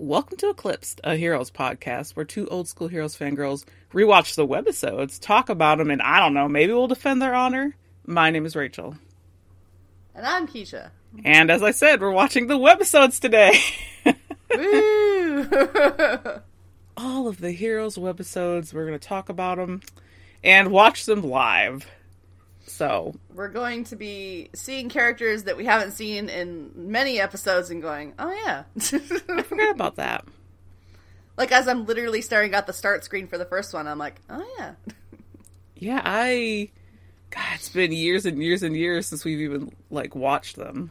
Welcome to Eclipsed, a Heroes podcast where two old school Heroes fangirls rewatch the webisodes, talk about them, and I don't know, maybe we'll defend their honor. My name is Rachel. And I'm Keisha. And as I said, we're watching the webisodes today. Woo! All of the Heroes webisodes, we're going to talk about them and watch them live. So, We're going to be seeing characters that we haven't seen in many episodes and going, oh yeah. I forgot about that. like as I'm literally staring at the start screen for the first one, I'm like, oh yeah. Yeah, I. God, it's been years and years and years since we've even, like, watched them.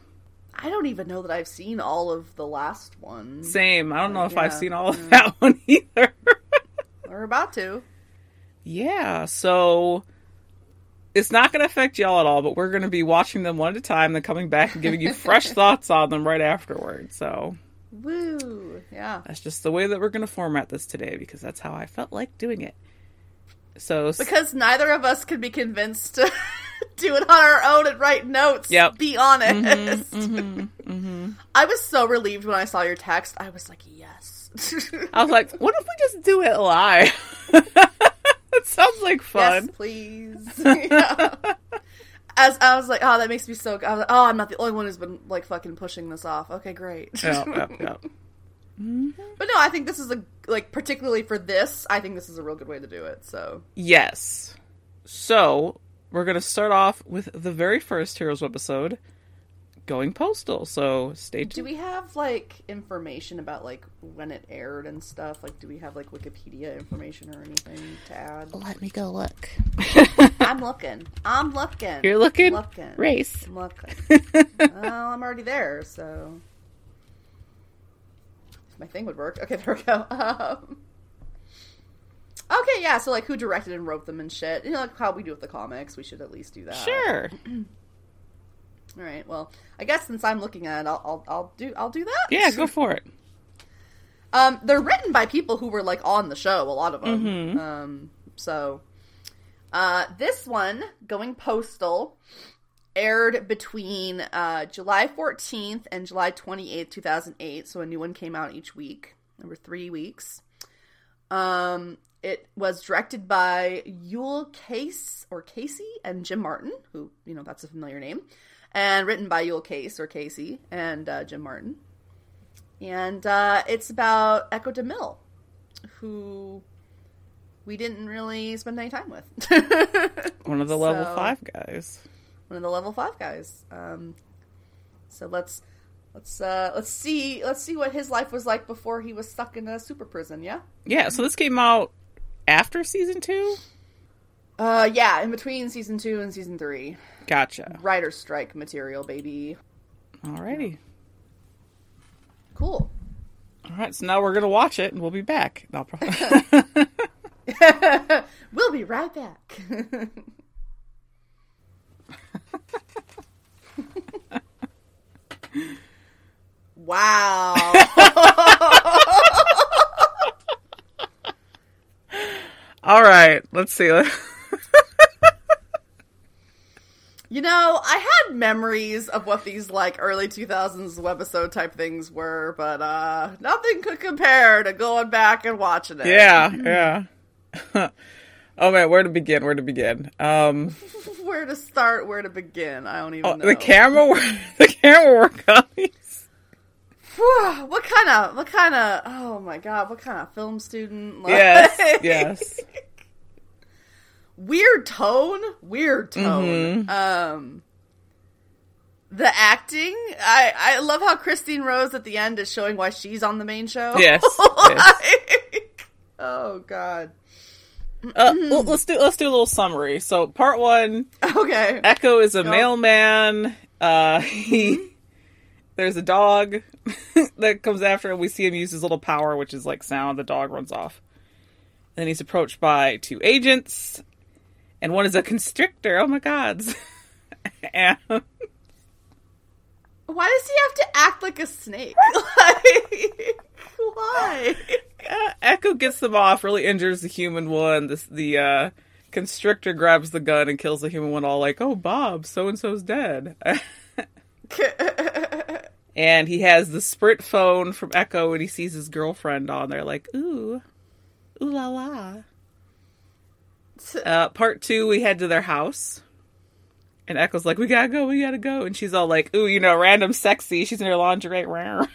I don't even know that I've seen all of the last one. Same. I don't know if I've seen all of mm. that one either. We're about to. Yeah, so it's not going to affect y'all at all, but we're going to be watching them one at a time, then coming back and giving you fresh thoughts on them right afterward. So Woo! Yeah. that's just the way that we're going to format this today because that's how I felt like doing it. So Because neither of us could be convinced to do it on our own and write notes. Yep. Be honest. mm-hmm, I was so relieved when I saw your text. I was like, yes. I was like, what if we just do it live? that sounds like fun. Yes, fun. please. Yeah. As I was like, oh, that makes me so. I was like, oh, I'm not the only one who's been like fucking pushing this off. Okay, great. Yep, yep, yep. But no, I think this is a like particularly for this. I think this is a real good way to do it. So Yes. So we're going to start off with the very first Heroes episode, Going Postal. So stay tuned. do we have like information about like when it aired and stuff? Like, do we have like Wikipedia information or anything to add? Let me go look. I'm looking. I'm looking. You're looking? Looking. Race. I'm looking. well, I'm already there, so if my thing would work. Okay, there we go. Um, okay, yeah. So like, who directed and wrote them and shit? You know, like how we do with the comics. We should at least do that. Sure. All right. Well, I guess since I'm looking at it, I'll I'll, I'll do I'll do that. Yeah, go for it. Um, they're written by people who were like on the show. A lot of them. Mhm. Um, so, uh, this one going postal aired between uh, July 14th and July 28th, 2008. So a new one came out each week. Were three weeks. Um, it was directed by Yul Case or Casey and Jim Martin, who you know that's a familiar name, and written by Yul Case or Casey and uh, Jim Martin. And uh, it's about Echo DeMille, who we didn't really spend any time with. One of the level So- five guys. one of the level five guys. Um, so let's let's uh, let's see let's see what his life was like before he was stuck in a super prison. Yeah. Yeah, so this came out after season two? Uh, yeah, in between season two and season three, Gotcha. writer strike material, baby. Alrighty. Cool. All right, so now we're going to watch it and we'll be back. No problem. we'll be right back. wow. All right, let's see. You know, I had memories of what these like early 2000s webisode type things were, but uh nothing could compare to going back and watching it. yeah, yeah. oh man, where to begin? Where to begin? Um, Where to start, where to begin? I don't even oh, know. the camera, work, the camera work on these. What kind of what kind of oh my god, what kind of film student? Like, Yes, yes. Weird tone, weird tone. Mm-hmm. Um the acting, I I love how Christine Rose at the end is showing why she's on the main show. Yes, Like, oh god. Uh, let's do let's do a little summary. So, part one: Okay. Echo is a Go. mailman. Uh, he there's a dog that comes after him. We see him use his little power, which is like sound. The dog runs off. And then he's approached by two agents, and one is a constrictor. Oh my god! and Why does he have to act like a snake? like, why? uh, Echo gets them off. Really injures the human one. This the uh, constrictor grabs the gun and kills the human one. All like, "Oh, Bob, so and so's dead." And he has the Sprint phone from Echo, and he sees his girlfriend on there, like, ooh, ooh la la. Uh, part two, we head to their house. And Echo's like, we gotta go, we gotta go. And she's all like, ooh, you know, random sexy. She's in her lingerie.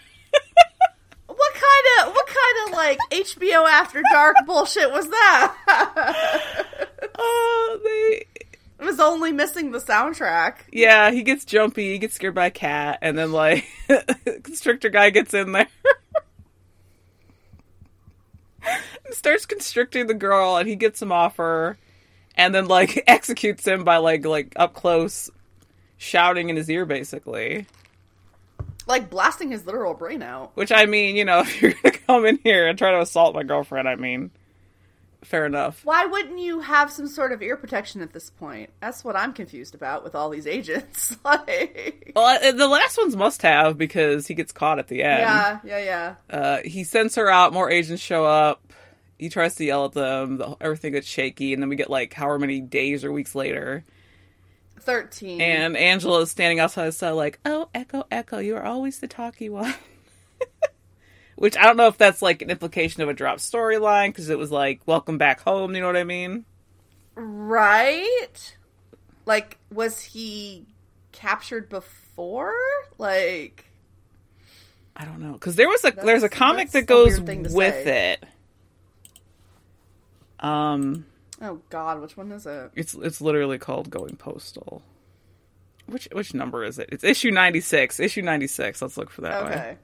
What kind of what kind of like HBO After Dark bullshit was that? Oh, they. It was only missing the soundtrack. Yeah, he gets jumpy, he gets scared by a cat, and then, like, constrictor guy gets in there. And starts constricting the girl, and he gets him off her, and then, like, executes him by, like, like up close, shouting in his ear, basically. Like blasting his literal brain out. Which, I mean, you know, if you're gonna come in here and try to assault my girlfriend, I mean, fair enough. Why wouldn't you have some sort of ear protection at this point? That's what I'm confused about with all these agents. like, Well, uh, the last ones must have because he gets caught at the end. yeah, yeah, yeah. Uh, he sends her out. More agents show up. He tries to yell at them. The, everything gets shaky, and then we get like however many days or weeks later, Thirteen. and Angela is standing outside the cell, like, "Oh, Echo, Echo, you are always the talky one." Which I don't know if that's like an implication of a drop storyline because it was like "Welcome back home." You know what I mean? right? Like, was he captured before? Like, I don't know because there was a there's a comic that goes weird thing to with say. it. Um, oh god, which one is it? It's it's literally called Going Postal. Which which number is it? It's issue ninety six. Issue ninety six. Let's look for that way. Okay.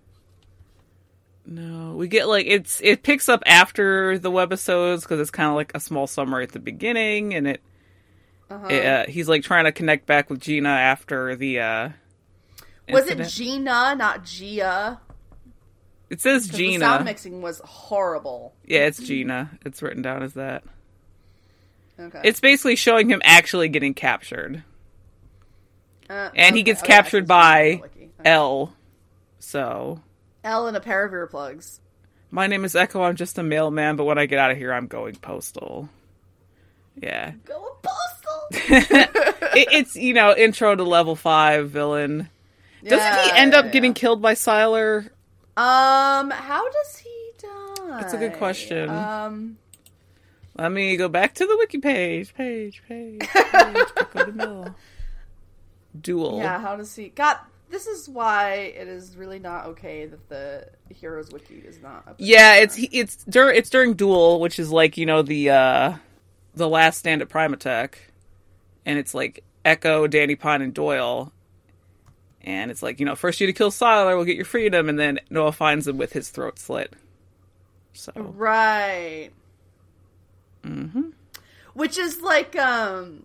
No, we get like it's it picks up after the webisodes because it's kind of like a small summary at the beginning, and it, Uh-huh. it, uh, he's like trying to connect back with Gina after the. uh was it. Gina, not Gia? It says Gina. The sound mixing was horrible. yeah, it's Gina. It's written down as that. Okay. It's basically showing him actually getting captured, Uh, and he gets Oh, captured by. Okay. L. So L and a pair of earplugs. My name is Echo. I'm just a mailman, but when I get out of here, I'm going postal. Yeah. Go postal. It, it's, you know, intro to level 5 villain. Doesn't he end yeah, up getting killed by Sylar? Um, how does he die? That's a good question. Um, Let me go back to the wiki page. Page, page, page. The Mill. Duel. yeah, how does he? God, this is why it is really not okay that the Heroes Wiki is not. Up Yeah, it's it's dur- it's during Duel, which is like, you know, the uh the last stand at Primatech. And it's like Echo, Danny Pine, and Doyle. And it's like, you know, first you to kill Sylar, we'll get your freedom, and then Noah finds him with his throat slit. So right. Mhm. Which is like, um,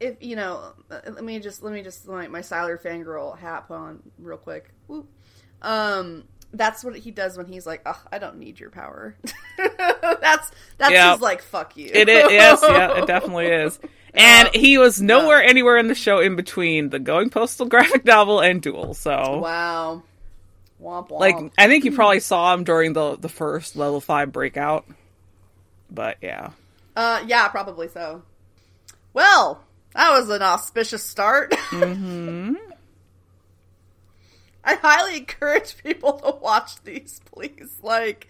if you know, uh, let me just let me just like my Sylar fangirl hat on real quick. Whoop. Um, that's what he does when he's like, "Ugh, I don't need your power." that's that's Yeah. his like, "Fuck you." it is yes, yeah, it definitely is. And he was nowhere anywhere in the show in between the Going Postal graphic novel and Duel, so Wow. Womp womp. like I think you probably saw him during the the first level five breakout. But yeah. Uh, yeah, probably so. Well, that was an auspicious start. Mm-hmm. I highly encourage people to watch these, please. Like,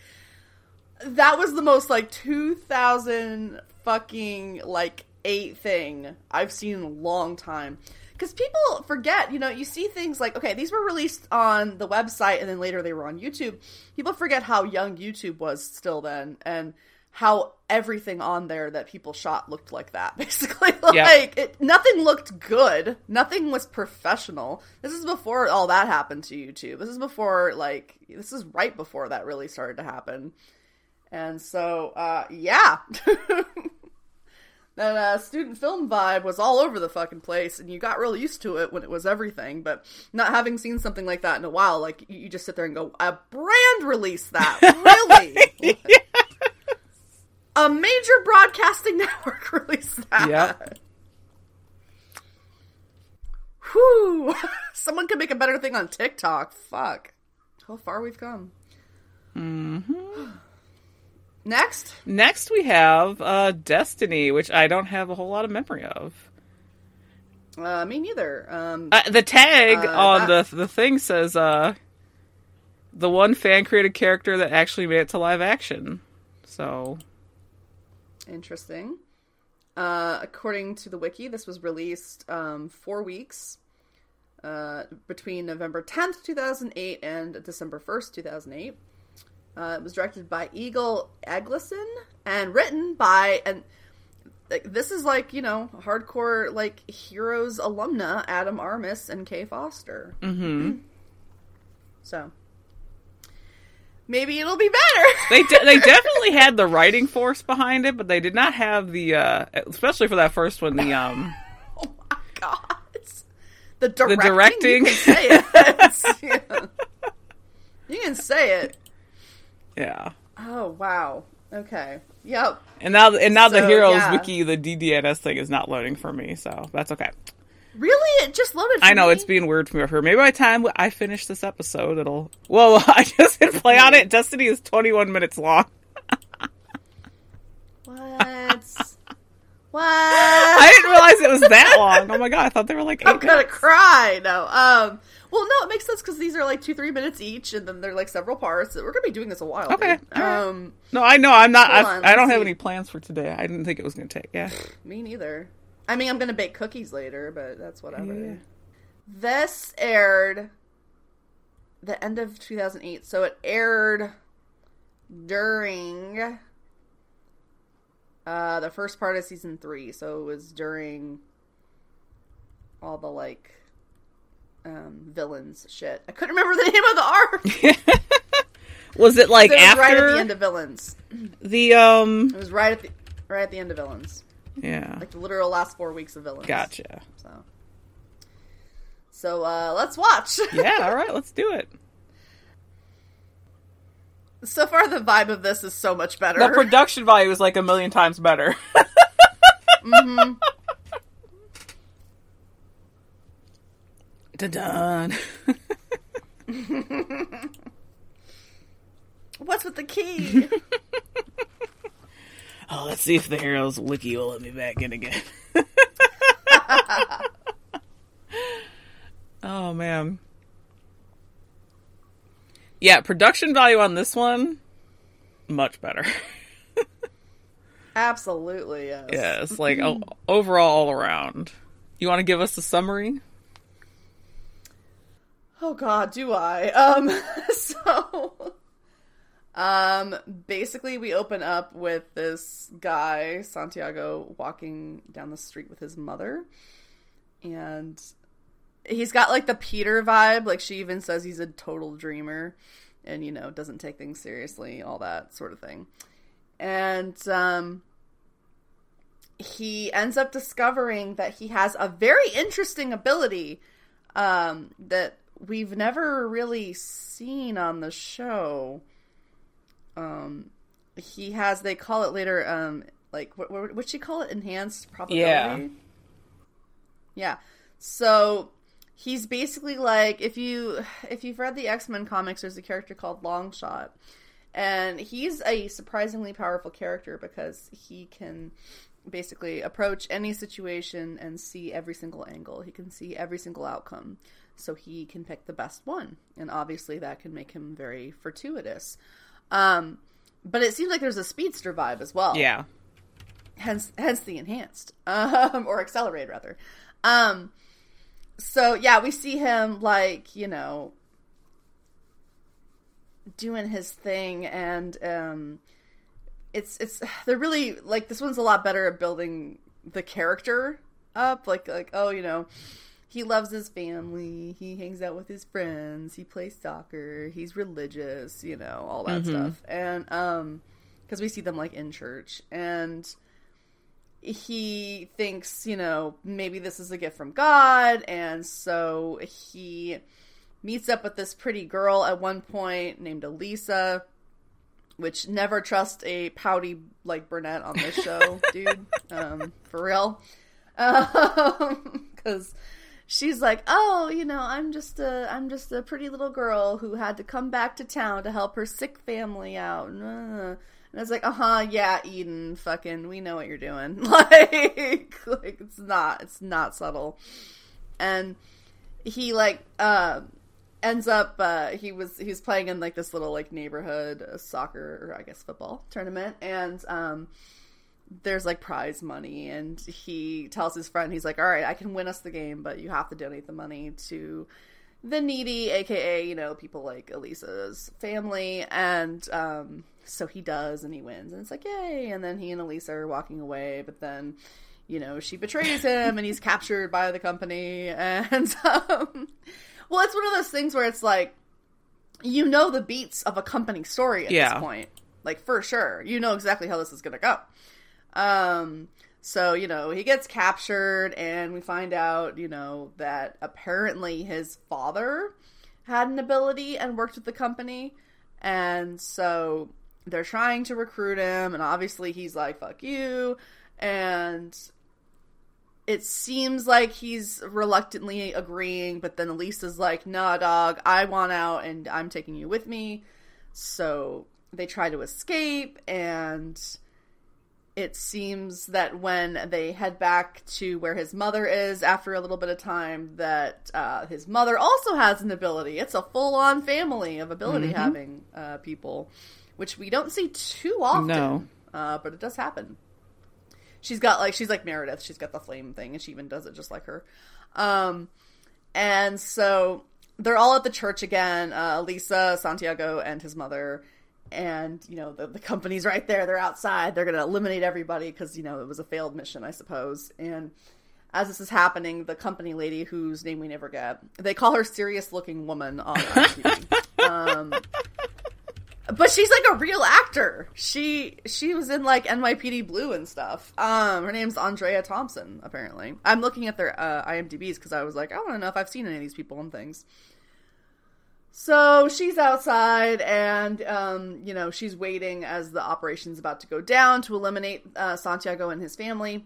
that was the most like 2000 fucking like eight thing I've seen in a long time. Because people forget, you know, you see things like, okay, these were released on the website and then later they were on YouTube. People forget how young YouTube was still then and how everything on there that people shot looked like that. Basically, like, Yeah. it, nothing looked good. Nothing was professional. This is before all that happened to YouTube. This is before, like, this is right before that really started to happen. And so, uh, yeah. that uh, student film vibe was all over the fucking place, and you got real used to it when it was everything. But not having seen something like that in a while, like you, you just sit there and go, "A brand released that, really? A major broadcasting network released that? Yep. Whew! Someone could make a better thing on TikTok. Fuck, how far we've come. Mm-hmm. Next, Next we have uh Destiny, which I don't have a whole lot of memory of. Uh, me neither. Um, Uh, the tag Uh, on that- the the thing says uh the one fan created character that actually made it to live action. So Interesting. Uh, according to the wiki, this was released um, four weeks uh, between November 10th, 2008 and December 1st, 2008. Uh, it was directed by Eagle Egilsson and written by, and like, this is like, you know, hardcore, like, Heroes alumna Adam Armus and Kay Foster. hmm So, maybe it'll be better. they de- they definitely had the writing force behind it, but they did not have the uh especially for that first one the um Oh my god. The directing. directing. You can say it. Yeah. You can say it. Yeah. Oh wow. Okay. Yep. And now and now the heroes yeah. wiki the DDNS thing is not loading for me, so that's okay. Really? It just loaded. For I know me? it's being weird for me. Maybe by the time I finish this episode, it'll. Whoa! I just hit play on it. Destiny is 21 minutes long. What? what? I didn't realize it was that long. Oh my god! I thought they were like 8 I'm gonna cry. No. Um. Well, no, it makes sense because these are like two, three minutes each, and then they're like several parts. We're gonna be doing this a while. Okay, dude. all right. Um. No, I know. I'm not. I, on, I don't have see. any plans for today. I didn't think it was going to take. Yeah. Me neither. I mean, I'm gonna bake cookies later, but that's whatever. Yeah. This aired the end of 2008, so it aired during uh, the first part of season three. So it was during all the like um, villains shit. I couldn't remember the name of the arc. Was it like it was after right at the end of villains. the um? It was right at the right at the end of villains, Yeah. like the literal last four weeks of villains. Gotcha. So, so uh, let's watch. Yeah. All right. Let's do it. so far, the vibe of this is so much better. The production value is like a million times better. Mhm. Dun What's with the key? Oh, let's see if the heroes wiki will let me back in again. oh man. Yeah, production value on this one much better. Absolutely, yes. yeah, it's like overall all around. You want to give us a summary? Oh God, do I? Um, so, um, basically, we open up with this guy Santiago walking down the street with his mother, and he's got like the Peter vibe. Like she even says he's a total dreamer, and you know doesn't take things seriously, all that sort of thing. And um, he ends up discovering that he has a very interesting ability um, that we've never really seen on the show. Um, he has they call it later um like what what would she call it enhanced probability? Yeah. Yeah. So he's basically like if you if you've read the X Men comics, there's a character called Longshot, and he's a surprisingly powerful character because he can basically approach any situation and see every single angle. He can see every single outcome, so he can pick the best one, and obviously that can make him very fortuitous. Um, but it seems like there's a speedster vibe as well Yeah. hence hence the enhanced um or accelerated rather um so yeah we see him like you know doing his thing and um it's it's they're really like this one's a lot better at building the character up like like oh you know he loves his family. He hangs out with his friends. He plays soccer. He's religious you know all that stuff. And um because we see them like in church. And he thinks you know maybe this is a gift from god. And so he meets up with this pretty girl at one point named elisa which never trust a pouty like brunette on this show dude. Um for real. Um, because she's like, "Oh, you know, I'm just a I'm just a pretty little girl who had to come back to town to help her sick family out." And I was like, "Uh huh, yeah, Eden, fucking, we know what you're doing." like, like it's not it's not subtle. And he like uh, ends up uh, he was he was playing in like this little like neighborhood uh, soccer or I guess football tournament, and um there's like prize money and he tells his friend he's like all right i can win us the game but you have to donate the money to the needy aka you know people like elisa's family. And um, so he does and he wins and it's like yay! And then he and elisa are walking away but then you know she betrays him and he's captured by the company and um, well it's one of those things where it's like you know the beats of a company story at Yeah. this point like for sure. You know exactly how this is gonna go um, so, you know, he gets captured, and we find out, you know, that apparently his father had an ability and worked with the company. And so they're trying to recruit him, and obviously he's like, fuck you. And it seems like he's reluctantly agreeing, but then Elisa's like, nah, dog, I want out, and I'm taking you with me. So they try to escape, and it seems that when they head back to where his mother is after a little bit of time that uh, his mother also has an ability. It's a full-on family of ability having uh, people which we don't see too often. No. uh, but it does happen. She's got like she's like meredith. She's got the flame thing and she even does it just like her. Um, and so they're all at the church again uh, lisa santiago and his mother and you know the, the company's right there they're outside they're gonna eliminate everybody because you know it was a failed mission i suppose. And as this is happening the company lady whose name we never get they call her serious looking woman on IMDb. um, but she's like a real actor. She she was in like nypd blue and stuff. Um her name's andrea thompson apparently. I'm looking at their uh, imdbs because i was like i want to know if i've seen any of these people and things so she's outside, and um, you know she's waiting as the operation's about to go down to eliminate uh, Santiago and his family.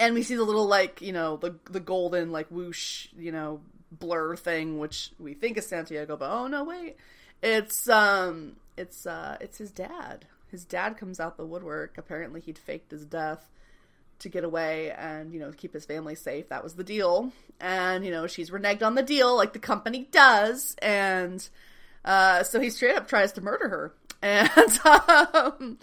And we see the little like you know the the golden like whoosh you know blur thing, which we think is Santiago, but oh no wait, it's um it's uh it's his dad. His dad comes out the woodwork. Apparently he'd faked his death to get away and you know keep his family safe. That was the deal. And you know she's reneged on the deal like the company does. And uh, so he straight up tries to murder her. And um,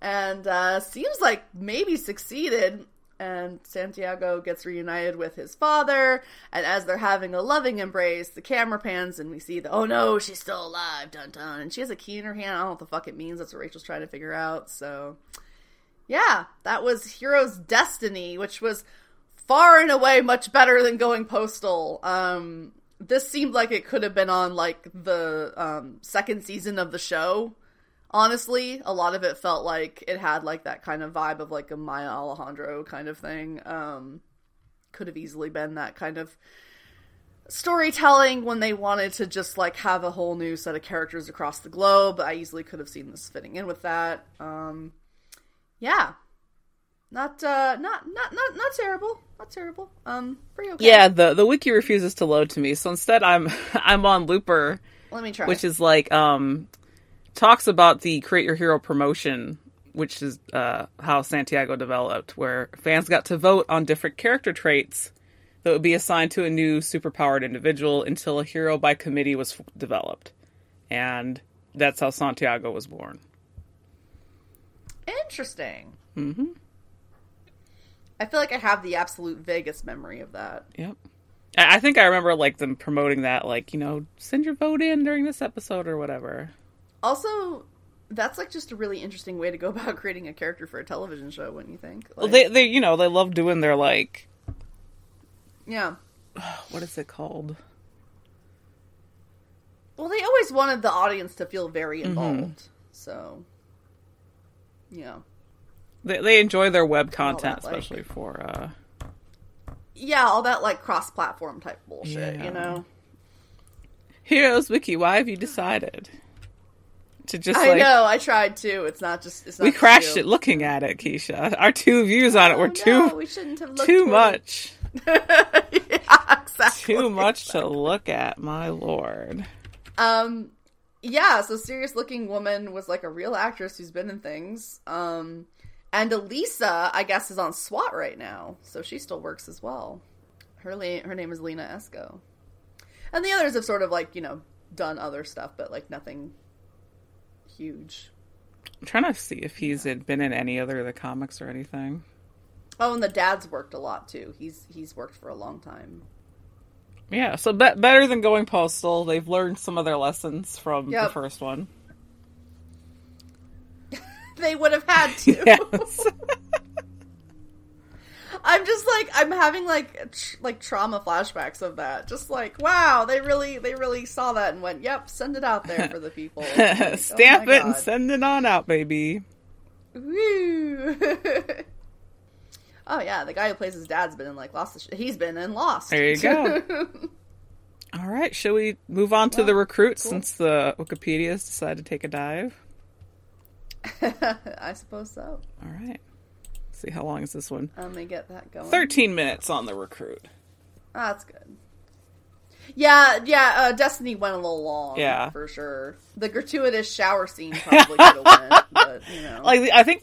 and uh, seems like maybe succeeded. And Santiago gets reunited with his father. And as they're having a loving embrace the camera pans and we see the oh no she's still alive. Dun dun. And she has a key in her hand. I don't know what the fuck it means. That's what Rachel's trying to figure out. So yeah, that was Hero's Destiny, which was far and away much better than going postal. Um, this seemed like it could have been on like the um, second season of the show. Honestly, a lot of it felt like it had like that kind of vibe of like a Maya Alejandro kind of thing. Um, could have easily been that kind of storytelling when they wanted to just like have a whole new set of characters across the globe. I easily could have seen this fitting in with that. Um, yeah, not uh, not not not not terrible. Not terrible. Um, pretty okay. Yeah, the the wiki refuses to load to me, so instead I'm I'm on Looper, Let me try. which is like um talks about the Create Your Hero promotion, which is uh how Santiago developed, where fans got to vote on different character traits that would be assigned to a new superpowered individual until a hero by committee was f- developed, and that's how Santiago was born. Interesting. Mm-hmm. I feel like I have the absolute vaguest memory of that. Yep. I I think I remember like them promoting that, like you know, send your vote in during this episode or whatever. Also, that's like just a really interesting way to go about creating a character for a television show. Wouldn't you think? Well, they they you know they love doing their like yeah. what is it called? Well, they always wanted the audience to feel very Mm-hmm. involved. So, yeah. They they enjoy their web content, that, like- especially for uh Yeah, all that like cross-platform type bullshit, Yeah. you know. Heroes Wiki. Why have you decided to just I like know. I tried to. It's not just. It's not we just crashed you. it looking at it, Keisha. Our two views on it were Oh, too no, we shouldn't have looked too much. yeah, exactly. Too much to look at, my lord. Um, yeah. So serious looking woman was like a real actress who's been in things. Um, and Elisa, I guess, is on SWAT right now, so she still works as well. Her la- her name is Lina Esco, and the others have sort of like you know done other stuff, but like nothing huge. I'm trying to see if he's been in any other of the comics or anything. Oh, and the dad's worked a lot too. He's he's worked for a long time. Yeah, so be- better than going postal. They've learned some of their lessons from the first one. They would have had to. Yes. I'm just like I'm having like tr- like trauma flashbacks of that. Just like wow, they really they really saw that and went, "Yep, send it out there for the people." Like, oh Stamp my it and send it on out, baby. Woo. Oh yeah, the guy who plays his dad's been in like Lost. Sh- he's been in Lost. There you go. All right, shall we move on to the recruits since the Wikipedia's decided to take a dive? I suppose so. All right. Let's see how long is this one? Let me get that going. 13 minutes on the recruit. Oh, that's good. Yeah, yeah. Uh, Destiny went a little long. Yeah. for sure. The gratuitous shower scene probably could have went, but you know, Like I think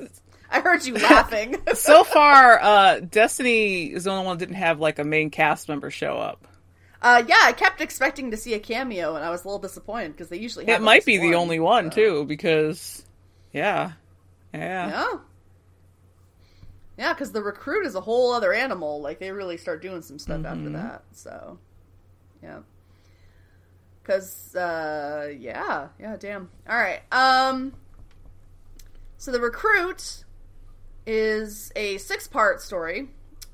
I heard you laughing. so far uh Destiny is the only one that didn't have like a main cast member show up. uh, yeah, I kept expecting to see a cameo, and I was a little disappointed because they usually have It might be least the only one so. too because yeah. Yeah. Yeah. Yeah, because the recruit is a whole other animal. Like they really start doing some stuff after Mm-hmm. that. So, yeah. Because, uh, yeah, yeah, damn. All right. Um. So the recruit is a six-part story,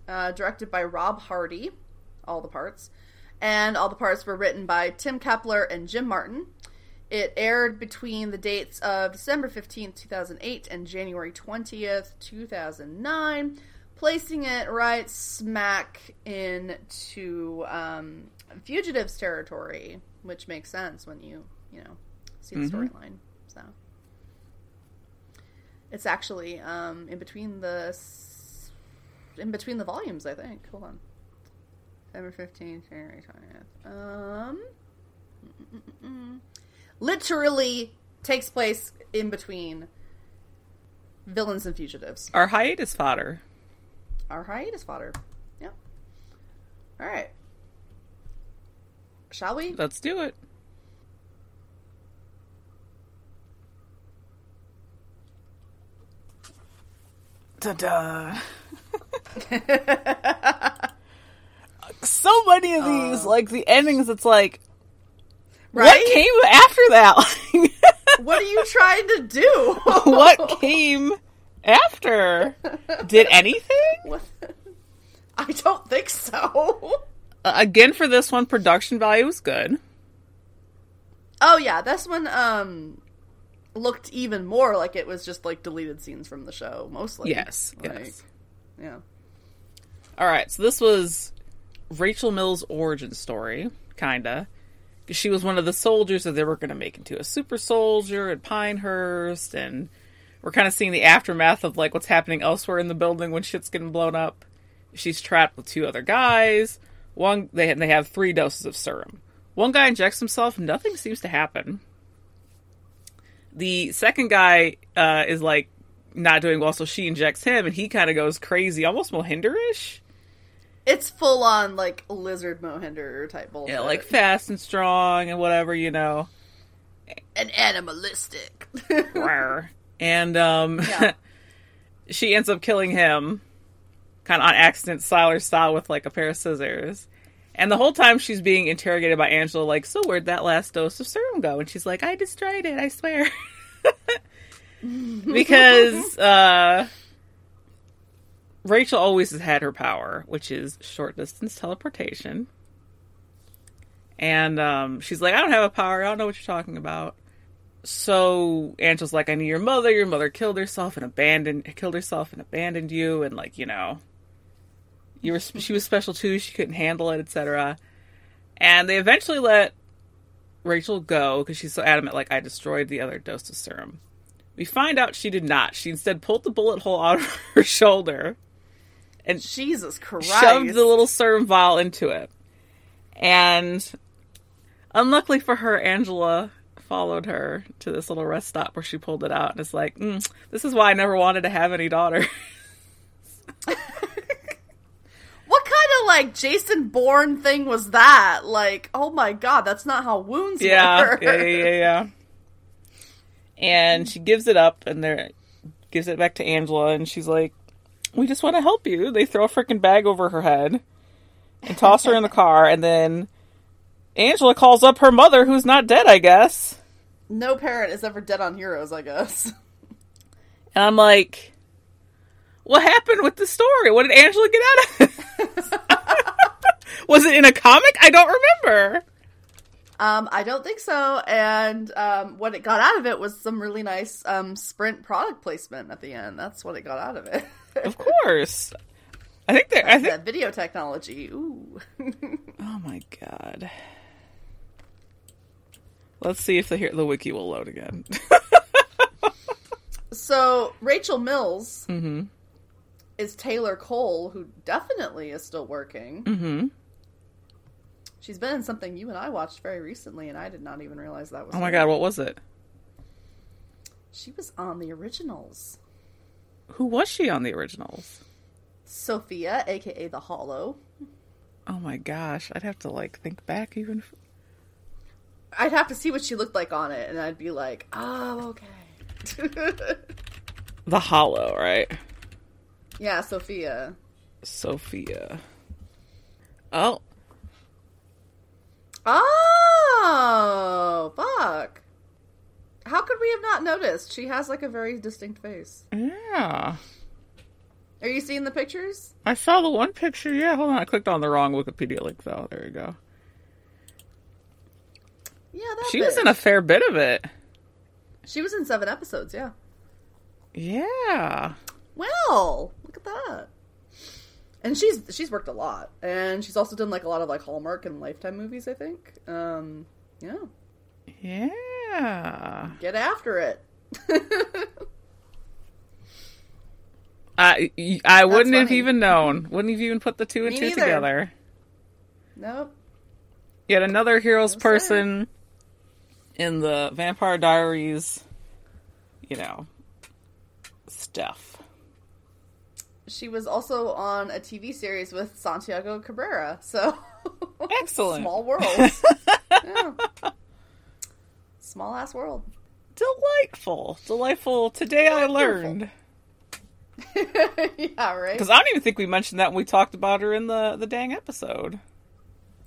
uh, directed by Rob Hardy. All the parts, and all the parts were written by Timm Keppler and Jim Martin. It aired between the dates of December 15th, 2008 and January 20th, 2009, placing it right smack into um, fugitives territory, which makes sense when you, you know, see the Mhm. storyline. It's actually um, in between the s- in between the volumes, I think. Hold on. December 15th, January 20th. Um literally takes place in between villains and fugitives. Our hiatus fodder. Our hiatus fodder. Yep. All right. Shall we? Let's do it. Ta-da. so many of these, like the endings, it's like, right? what came after that? What are you trying to do? what came after? Did anything? What? I don't think so. Uh, again, for this one, production value was good. Oh yeah, this one um looked even more like it was just like deleted scenes from the show, mostly. Yes, Like, yes. Yeah. All right, so this was Rachel Mills' origin story, kinda. She was one of the soldiers that they were going to make into a super soldier at Pinehurst, and we're kind of seeing the aftermath of like what's happening elsewhere in the building when shit's getting blown up. She's trapped with two other guys. One they they have three doses of serum. One guy injects himself, nothing seems to happen. The second guy uh, is like not doing well, so she injects him, and he kind of goes crazy, almost Mohinder-ish. It's full on like lizard Mohinder type bullshit. Yeah, like fast and strong and whatever, you know. and animalistic. And um, Yeah. she ends up killing him, kind of on accident, Sylar style, with like a pair of scissors. And the whole time she's being interrogated by Angela, like, so where'd that last dose of serum go? And she's like, I destroyed it, I swear. because uh, Rachel always has had her power, which is short distance teleportation. And um, she's like, I don't have a power. I don't know what you're talking about. So Angela's like, I knew your mother. Your mother killed herself and abandoned, killed herself and abandoned you, and like, you know, you were she was special too. She couldn't handle it, etc. And they eventually let Rachel go because she's so adamant. Like, I destroyed the other dose of serum. We find out she did not. She instead pulled the bullet hole out of her shoulder and Jesus Christ. shoved the little serum vial into it. And unluckily for her, Angela followed her to this little rest stop where she pulled it out and it's like, mm, this is why I never wanted to have any daughter. What kind of like Jason Bourne thing was that? Like, oh my god, that's not how wounds yeah, work. yeah, yeah, yeah, yeah. And she gives it up and there gives it back to Angela and she's like, We just want to help you. They throw a freaking bag over her head and toss her in the car and then Angela calls up her mother who's not dead, I guess. No parent is ever dead on Heroes, I guess. And I'm like, what happened with the story? What did Angela get out of it? Was it in a comic? I don't remember. Um, I don't think so. And um, what it got out of it was some really nice um, Sprint product placement at the end. That's what it got out of it. Of course. I think there. I think. that video technology. Ooh. Oh my god. Let's see if the the wiki will load again. so Rachel Mills mm-hmm. Is Taylor Cole, who definitely is still working. Mm-hmm. She's been in something you and I watched very recently, and I did not even realize that was. Oh my her. god, what was it? She was on the originals. Who was she on the originals? Sophia, aka the Hollow. Oh my gosh, I'd have to like think back even. f- I'd have to see what she looked like on it, and I'd be like, "Oh, okay." The Hollow, right? Yeah, Sophia. Sophia. Oh, Oh, fuck. How could we have not noticed? She has like a very distinct face. yeah. Are you seeing the pictures? I saw the one picture. Yeah, hold on. I clicked on the wrong Wikipedia link though. There you go. Yeah, that She was in a fair bit of it. She was in seven episodes. Yeah. Yeah. Well, look at that. And she's she's worked a lot, and she's also done like a lot of like Hallmark and Lifetime movies. I think. Um, yeah, Yeah. get after it. I I wouldn't have even known. Wouldn't have even put the two and Me two neither. together. nope. Yet another hero's No, sir. person in the Vampire Diaries, you know, stuff. She was also on a TV series with Santiago Cabrera. So Excellent. small world. yeah. Small ass world. Delightful. Delightful. Today I learned. yeah, right. Because I don't even think we mentioned that when we talked about her in the, the dang episode.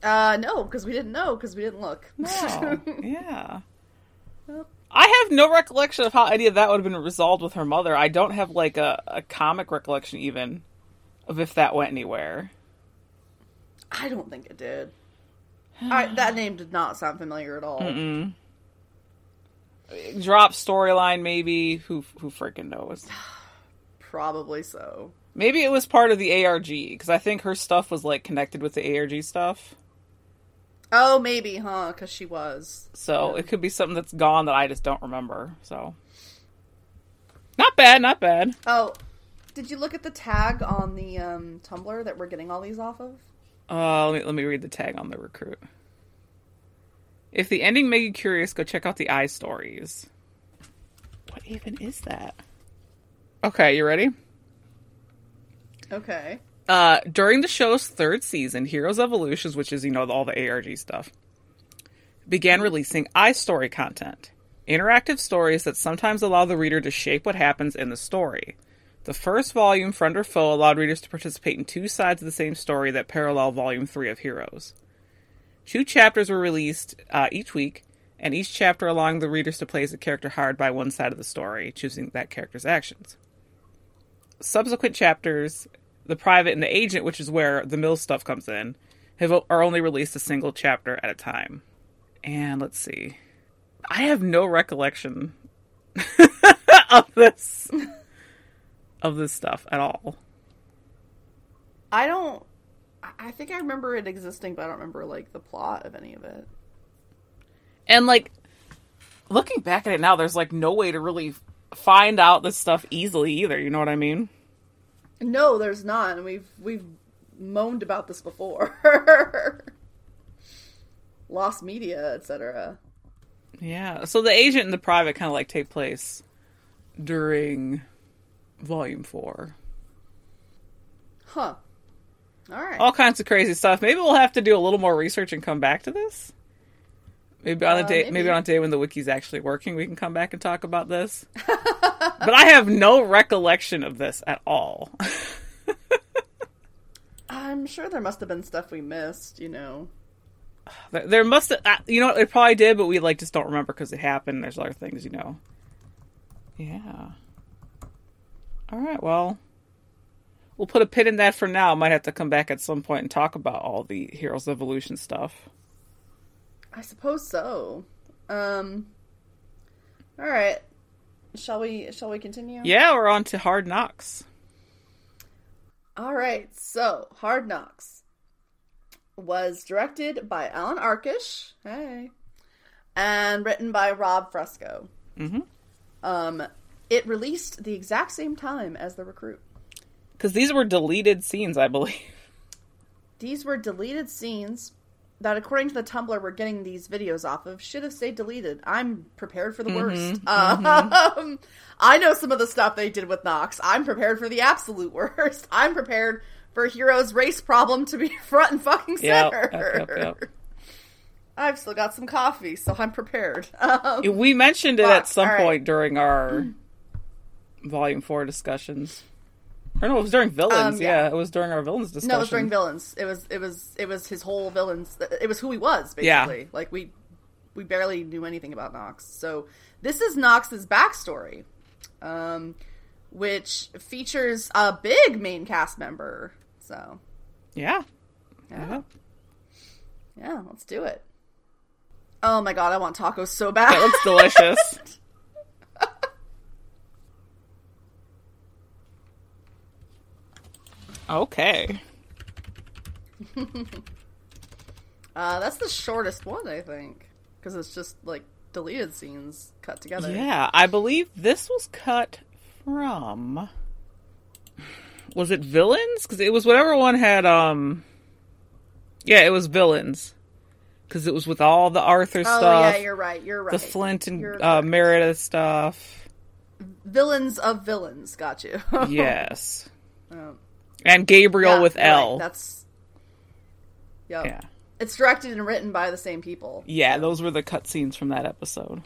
Uh, no, because we didn't know because we didn't look. No. yeah. Well. I have no recollection of how any of that would have been resolved with her mother. I don't have like a, a comic recollection even of if that went anywhere. I don't think it did. I, that name did not sound familiar at all. Mm-mm. Drop storyline maybe. Who who freaking knows? Probably so. Maybe it was part of the ARG because I think her stuff was like connected with the ARG stuff. Oh, maybe, huh? Because she was. So Yeah. it could be something that's gone that I just don't remember. So not bad, not bad. Oh, did you look at the tag on the um, Tumblr that we're getting all these off of? Uh, let me let me read the tag on the recruit. If the ending made you curious, go check out the eye stories. What even is that? Okay, you ready? Okay. Uh, during the show's third season, Heroes Evolutions, which is you know all the ARG stuff, began releasing iStory content, interactive stories that sometimes allow the reader to shape what happens in the story. The first volume, Friend or Foe, allowed readers to participate in two sides of the same story that parallel Volume Three of Heroes. Two chapters were released uh, each week, and each chapter allowing the readers to play as a character hired by one side of the story, choosing that character's actions subsequent chapters, the private and the agent, which is where the mill stuff comes in, have are only released a single chapter at a time. And let's see, I have no recollection of this of this stuff at all. I don't. I- I think I remember it existing, but I don't remember like the plot of any of it. And like looking back at it now, there's like no way to really find out this stuff easily either. You know what I mean? No, there's not, and we've we've moaned about this before. lost media, etc. Yeah. So the agent and the private kind of like take place during volume four. Huh. All right. All kinds of crazy stuff. Maybe we'll have to do a little more research and come back to this. Maybe on a Uh, day, maybe. maybe. on a day when the wiki's actually working, we can come back and talk about this. but I have no recollection of this at all. I'm sure there must have been stuff we missed, you know. There- there must, have, uh, you know, it probably did, but we like just don't remember because it happened. There's other things, you know. Yeah. All right. Well, we'll put a pin in that for now. Might have to come back at some point and talk about all the Heroes Evolution stuff. I suppose so. Um All right. Shall we shall we continue? Yeah, we're on to Hard Knocks. All right. So, Hard Knocks was directed by Allan Arkush. Hey. And written by Rob Fresco. Mhm. Um it released the exact same time as The Recruit. Because these were deleted scenes, I believe. These were deleted scenes that, according to the Tumblr we're getting these videos off of, should have stayed deleted. I'm prepared for the worst. Um, I know some of the stuff they did with Knox. I'm prepared for the absolute worst. I'm prepared for Hero's race problem to be front and fucking center. yep, yep, yep. I've still got some coffee, so I'm prepared. Um, We mentioned it Fuck, at some all right. point during our Volume 4 discussions. Or no, it was during Villains. Um, yeah. yeah. it was during our Villains discussion. No, it was during villains. It was it was it was his whole villains. It was who he was Yeah. basically. Like we we barely knew anything about Knox. So this is Knox's backstory, um, which features a big main cast member. So Yeah. yeah, Yeah. yeah, let's do it. Oh my god, I want tacos so bad. That looks delicious. okay. uh, that's the shortest one, I think, because it's just like deleted scenes cut together. Yeah, I believe this was cut from. Was it Villains? Because it was whatever one had. um Yeah, it was Villains. Because it was with all the Arthur stuff. Oh stuff, yeah, you're right. You're right. the Flint and uh. Meredith stuff. villains of villains. Got you. yes, Um, and Gabriel yeah, with you're right. L. That's yep. Yeah, It's directed and written by the same people. yeah, those were the cutscenes from that episode.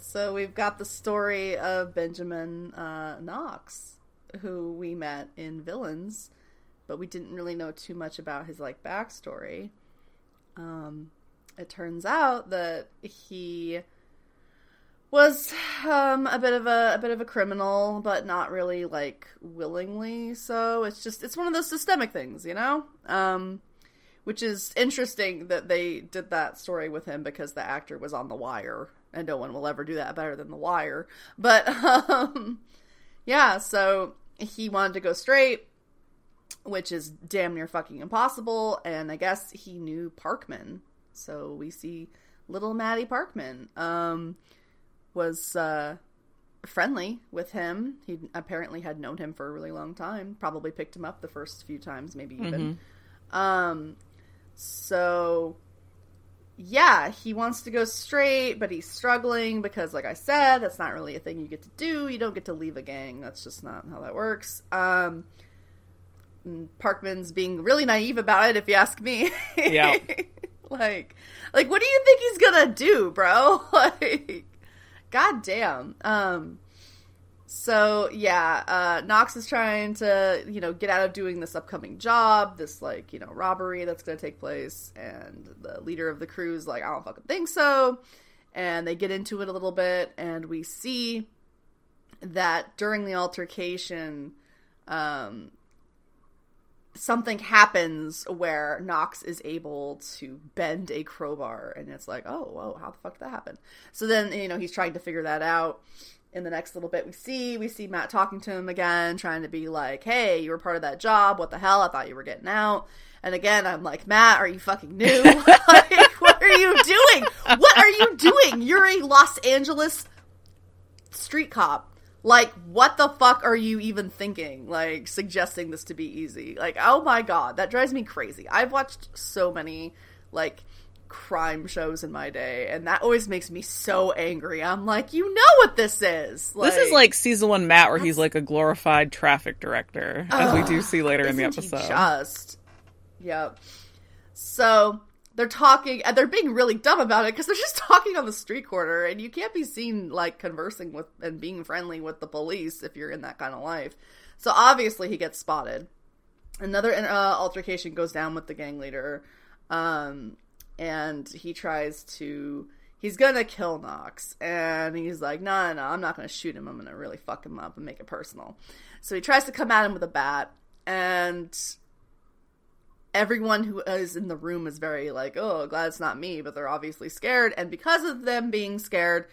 So we've got the story of Benjamin uh, Knox, who we met in Villains, but we didn't really know too much about his like backstory. Um, it turns out that he was um, a bit of a, a bit of a criminal, but not really like willingly. So it's just it's one of those systemic things, you know. Um, which is interesting that they did that story with him because the actor was on The Wire, and no one will ever do that better than The Wire. But um, yeah, so he wanted to go straight, which is damn near fucking impossible. And I guess he knew Parkman, so we see little Maddie Parkman um, was uh, friendly with him. He apparently had known him for a really long time. Probably picked him up the first few times, maybe even. Um, so yeah, he wants to go straight, but he's struggling because, like I said, that's not really a thing you get to do. You don't get to leave a gang. That's just not how that works. Um, Parkman's being really naive about it, if you ask me. Yeah. like, like, what do you think he's gonna do, bro? like, god damn. Um, so yeah, uh, Knox is trying to, you know, get out of doing this upcoming job, this like, you know, robbery that's going to take place, and the leader of the crew is like, I don't fucking think so, and they get into it a little bit, and we see that during the altercation, um, something happens where Knox is able to bend a crowbar, and it's like, oh, whoa, how the fuck did that happen? So then, you know, he's trying to figure that out. In the next little bit, we see we see Matt talking to him again, trying to be like, "Hey, you were part of that job. What the hell? I thought you were getting out." And again, I'm like, "Matt, are you fucking new? like, what are you doing? What are you doing? You're a Los Angeles street cop. Like, what the fuck are you even thinking? Like, suggesting this to be easy. Like, oh my god, that drives me crazy. I've watched so many, like, crime shows in my day, and that always makes me so angry. I'm like, you know what this is. this is like season one Matt, where he's like a glorified traffic director, as we do see later in the episode. Just, yep. So they're talking, and they're being really dumb about it because they're just talking on the street corner, and you can't be seen like conversing with and being friendly with the police if you're in that kind of life. So obviously he gets spotted. Another uh, altercation goes down with the gang leader, um, and he tries to. He's gonna kill Knox, and he's like, "No, no, no, I'm not gonna shoot him. I'm gonna really fuck him up and make it personal." So he tries to come at him with a bat, and everyone who is in the room is very like, "Oh, glad it's not me," but they're obviously scared, and because of them being scared,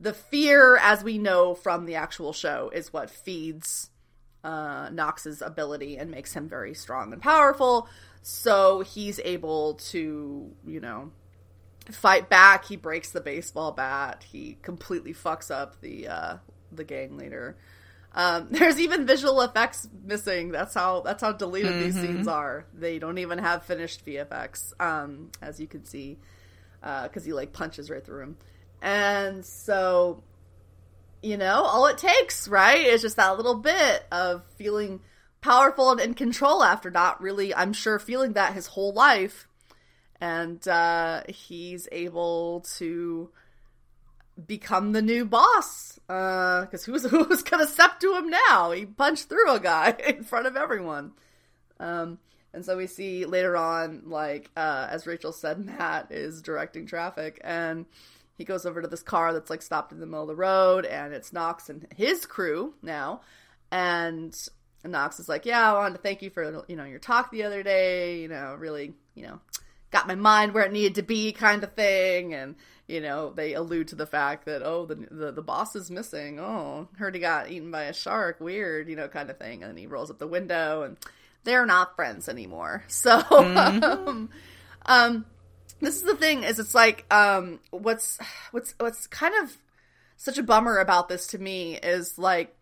the fear, as we know from the actual show, is what feeds uh, Knox's ability and makes him very strong and powerful. So he's able to, you know, fight back. He breaks the baseball bat. He completely fucks up the uh, the gang leader. Um, there's even visual effects missing. That's how that's how deleted these scenes are. They don't even have finished VFX, um, as you can see, because he like punches right through him. And so you know, all it takes, right, is just that little bit of feeling powerful and in control after not really, I'm sure, feeling that his whole life. And uh, he's able to become the new boss. Because who's, who's going to step to him now? He punched through a guy in front of everyone. Um, and so we see later on, like, uh, as Rachel said, Matt is directing traffic. And he goes over to this car that's like stopped in the middle of the road and it's Knox and his crew now. And Knox is like, Yeah, I wanted to thank you for you know your talk the other day, you know, really, you know, got my mind where it needed to be kind of thing and you know, they allude to the fact that oh the the, the boss is missing. Oh, heard he got eaten by a shark, weird, you know, kind of thing. And then he rolls up the window and they're not friends anymore. So um, um this is the thing is it's like um what's what's what's kind of such a bummer about this to me is like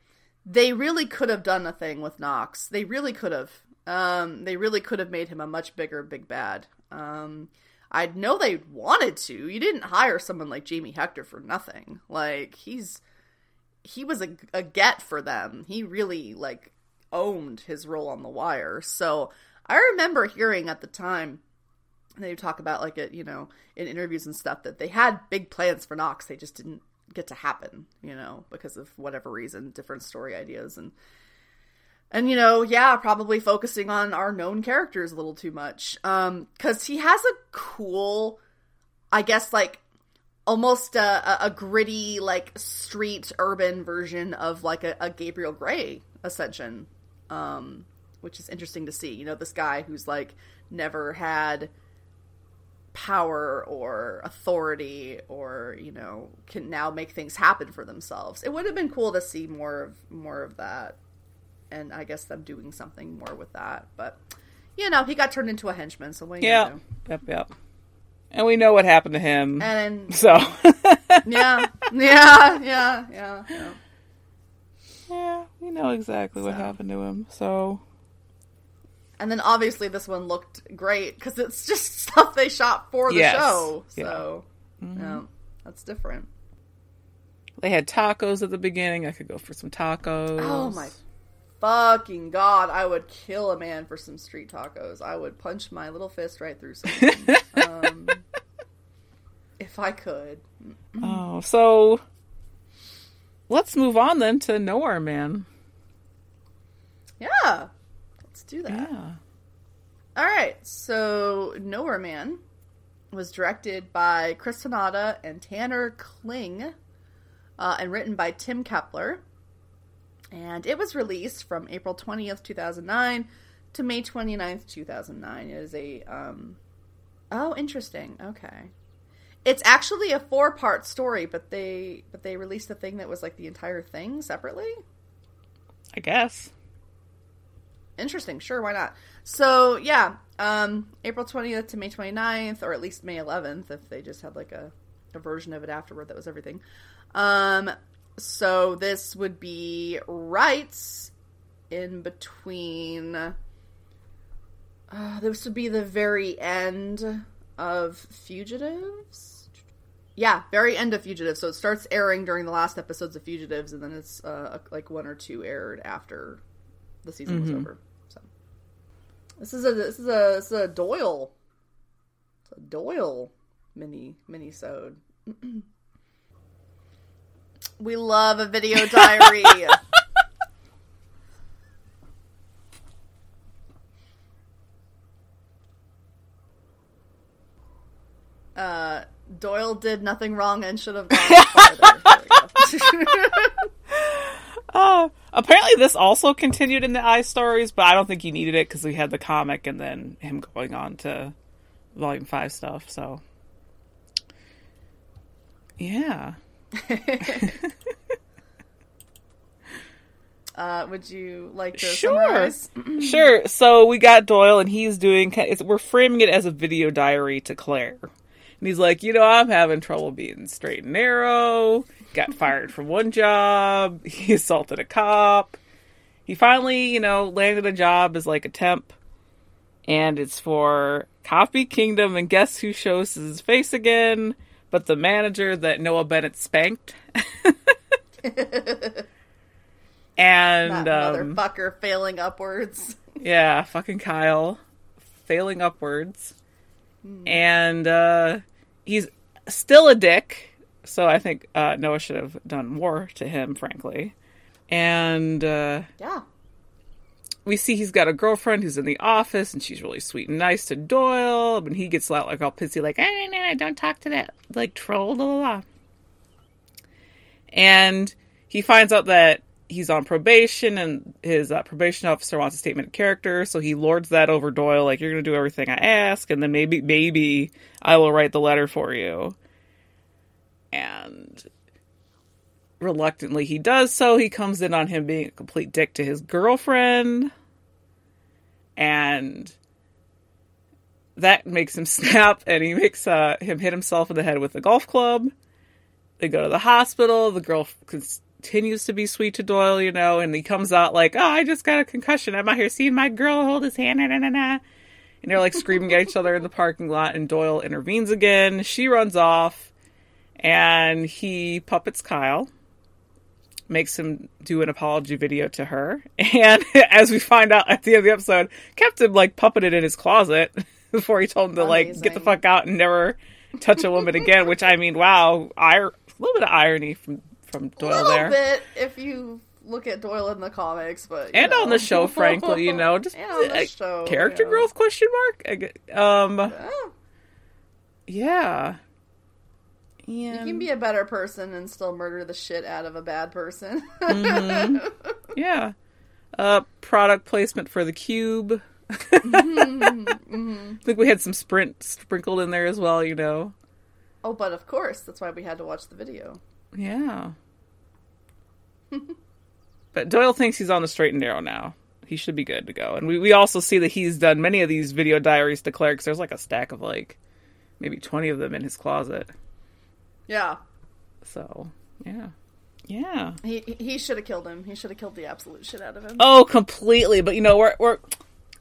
they really could have done a thing with Knox. They really could have. Um they really could have made him a much bigger big bad. Um I know they wanted to. You didn't hire someone like Jamie Hector for nothing. Like he's he was a, a get for them. He really like owned his role on the wire. So I remember hearing at the time they talk about like it, you know, in interviews and stuff that they had big plans for Knox. They just didn't get to happen, you know, because of whatever reason, different story ideas and and you know, yeah, probably focusing on our known characters a little too much. Um cuz he has a cool I guess like almost a, a, a gritty like street urban version of like a, a Gabriel Gray ascension. Um which is interesting to see. You know, this guy who's like never had power or authority or you know can now make things happen for themselves it would have been cool to see more of more of that and i guess them doing something more with that but you know he got turned into a henchman so what Yeah. Yep, yep. And we know what happened to him. and so, yeah yeah yeah yeah yeah yeah, we know exactly what happened to him. So, and then obviously this one looked great because it's just stuff they shot for the Yes. show Yeah. so mm-hmm. yeah that's different they had tacos at the beginning. I could go for some tacos. Oh my fucking god! I would kill a man for some street tacos. I would punch my little fist right through someone um, if I could. Oh, so let's move on then to Nowhere Man. Yeah, let's do that. Yeah. All right, so Nowhere Man was directed by Chris Hanada and Tanner Kling, uh, and written by Timm Keppler. And it was released from April 20th, 2009 to May 29th, 2009. It is a, um, oh, interesting. Okay. It's actually a four-part story, but they but they released the thing that was like the entire thing separately. I guess. Interesting. Sure, why not? So, yeah, um, April 20th to May 29th, or at least May 11th, if they just had like a, a version of it afterward that was everything. Um, so this would be rights in between. Uh, this would be the very end of Fugitives. Yeah, very end of Fugitives. So it starts airing during the last episodes of Fugitives, and then it's uh, like one or two aired after the season was over. So this is a this is a this is a Doyle, it's a Doyle mini mini sode. we love a video diary. uh, Doyle did nothing wrong and should have gone farther. Uh, apparently, this also continued in the I stories, but I don't think he needed it because we had the comic and then him going on to Volume Five stuff. So, yeah. uh, would you like to Sure. Sure. So we got Doyle, and he's doing. We're framing it as a video diary to Claire, and he's like, you know, I'm having trouble being straight and narrow. Got fired from one job. He assaulted a cop. He finally, you know, landed a job as like a temp, and it's for Copy Kingdom. And guess who shows his face again? But the manager that Noah Bennett spanked. and That um, motherfucker failing upwards. yeah, fucking Kyle failing upwards. And uh he's still a dick. So I think uh Noah should have done more to him, frankly. And uh Yeah. We see he's got a girlfriend who's in the office and she's really sweet and nice to Doyle. And he gets out like all pissy, like, eh, nah, don't talk to that like troll, la la. And he finds out that he's on probation and his uh, probation officer wants a statement of character, so he lords that over Doyle, like, you're gonna do everything I ask, and then maybe, maybe I will write the letter for you. And reluctantly he does so. He comes in on him being a complete dick to his girlfriend. And that makes him snap and he makes uh, him hit himself in the head with a golf club. They go to the hospital. The girl continues to be sweet to Doyle, you know, and he comes out like, Oh, I just got a concussion. I'm out here seeing my girl hold his hand. Nah, nah, nah. And they're like screaming at each other in the parking lot, and Doyle intervenes again. She runs off, and he puppets Kyle makes him do an apology video to her. And as we find out at the end of the episode, kept him like puppeted in his closet before he told him to like get the fuck out and never touch a woman again. Which I mean, wow, ir- a little bit of irony from from A Doyle little there. bit if you look at Doyle in the comics, but And know. on the show, frankly, you know, just and on the uh, show, character growth question mark. Um, Yeah. yeah. You can be a better person and still murder the shit out of a bad person. yeah. Uh, product placement for the cube. Mm-hmm. I think we had some sprint sprinkled in there as well, you know. oh, but of course, that's why we had to watch the video. Yeah. but Doyle thinks he's on the straight and narrow now. He should be good to go. And we, we also see that he's done many of these video diaries to Claire 'cause there's like a stack of like maybe 20 of them in his closet. Yeah, So, yeah. Yeah. he he should have killed him. He should have killed the absolute shit out of him. Oh, completely. But you know, we're we're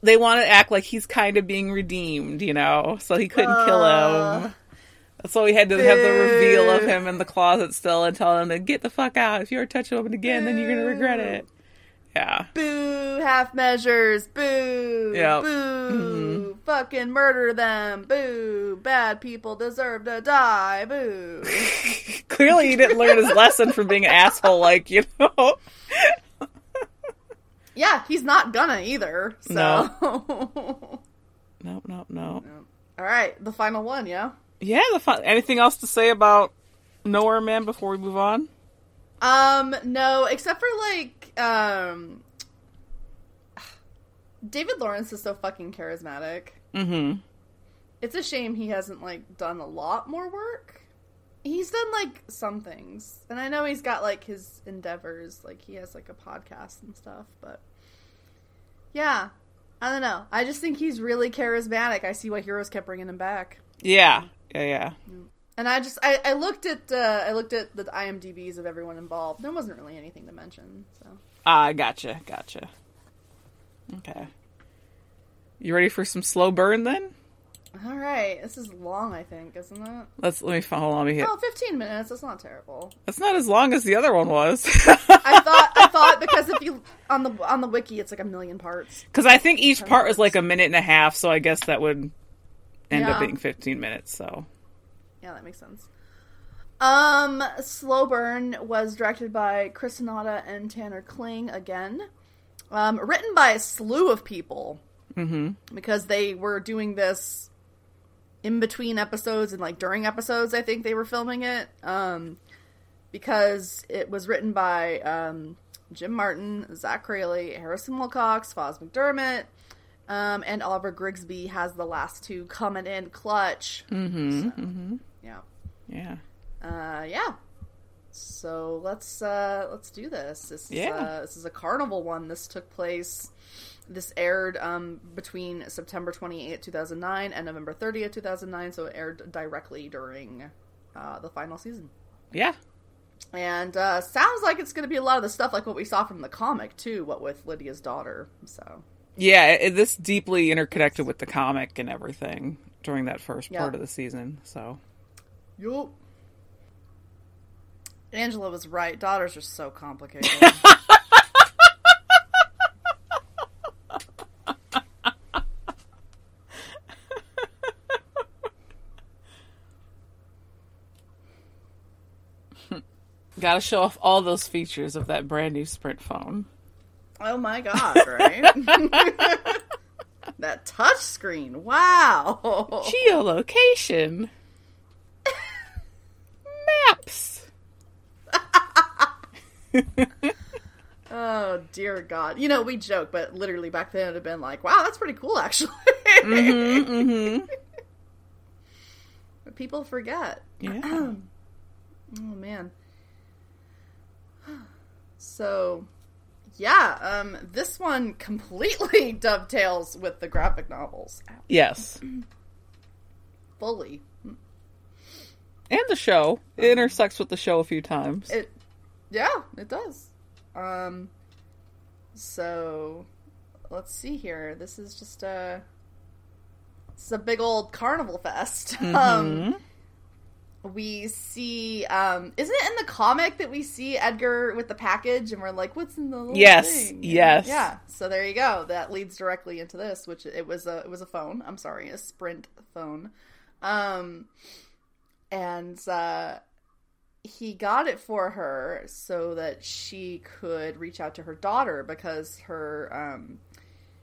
they want to act like he's kind of being redeemed, you know, so he couldn't kill uh, him. So we had to have the reveal of him in the closet still and tell him to get the fuck out. If you ever touch him again, then you're gonna regret it. Yeah. Boo! Half measures. Boo! Yep. Boo! Fucking murder them. Boo! Bad people deserve to die. Boo! Clearly, he didn't learn his lesson from being an asshole, like you know. yeah, he's not gonna either. So. Nope, nope, nope. All right, the final one. Yeah. Yeah. The fun- anything else to say about Nowhere Man before we move on? Um, no, except for like, um, David Lawrence is so fucking charismatic. Mm-hmm. It's a shame he hasn't like done a lot more work. He's done like some things, and I know he's got like his endeavors, like he has like a podcast and stuff. But yeah, I don't know. I just think he's really charismatic. I see why Heroes kept bringing him back. Yeah. Yeah. Yeah. And I just I, I looked at uh, I looked at the IMDb's of everyone involved. There wasn't really anything to mention. So Ah, gotcha, gotcha. Okay. You ready for some slow burn then? All right, this is long, I think, isn't it? Let's let me follow. Let me hit. Oh, 15 minutes. That's not terrible. That's not as long as the other one was. I thought I thought because if you on the on the wiki it's like a million parts. Because I think each part was like a minute and a half, so I guess that would end Yeah. up being 15 minutes. So Yeah, that makes sense. Um, Slow Burn was directed by Chris Zatta and Tanner Kling again. Um, written by a slew of people hmm because they were doing this in between episodes and like during episodes. I think they were filming it. Um, because it was written by um, Jim Martin, Zach Craley, Harrison Wilcox, Foz McDermott, um, and Oliver Grigsby has the last two coming in clutch. hmm hmm Yeah. yeah. Uh, yeah. So let's uh, let's do this. This is, Yeah. uh, this is a carnival one. This took place. This aired um, between September 28th, 2009 and November 30th, 2009, so it aired directly during uh, the final season. Yeah. And uh, sounds like it's going to be a lot of the stuff like what we saw from the comic, too, what with Lydia's daughter. So, Yeah, this deeply interconnected with the comic and everything during that first Yeah. part of the season. So yup. Angela was right. Daughters are so complicated. got to show off all those features of that brand new Sprint phone. Oh my god, right? that touch screen. Wow. Geolocation. Oh dear god. You know, we joke, but literally back then it would have been like, wow, that's pretty cool actually. Mm-hmm. But people forget. Yeah. Oh man. So yeah, um this one completely dovetails with the graphic novels. yes. Fully. And the show. It intersects with the show a few times. It yeah, it does. Um so let's see here. This is just a it's a big old carnival fest. Um Mhm. we see um isn't it in the comic that we see Edgar with the package and we're like, what's in the little Yes, thing? Yes. Yeah. So there you go. That leads directly into this, which it was a it was a phone. I'm sorry, a sprint phone. Um and uh he got it for her so that she could reach out to her daughter because her um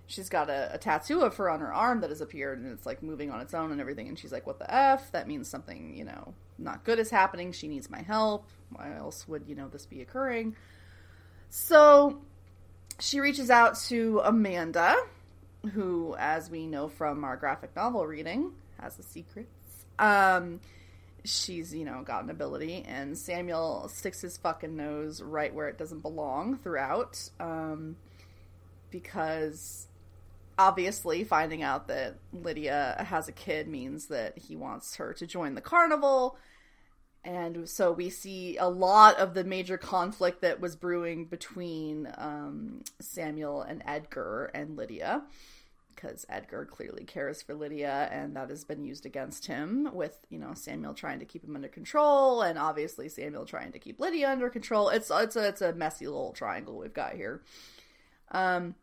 she's got a, a tattoo of her on her arm that has appeared and it's like moving on its own and everything. And she's like what the f? That means something you know not good is happening. She needs my help. Why else would you know this be occurring? So she reaches out to amanda who as we know from our graphic novel reading has the secrets um she's you know got an ability and samuel sticks his fucking nose right where it doesn't belong throughout um because obviously finding out that lydia has a kid means that he wants her to join the carnival. And so we see a lot of the major conflict that was brewing between um, samuel and edgar and lydia because Edgar clearly cares for Lydia, and that has been used against him. With you know Samuel trying to keep him under control, and obviously Samuel trying to keep Lydia under control. It's it's a it's a messy little triangle we've got here. Um,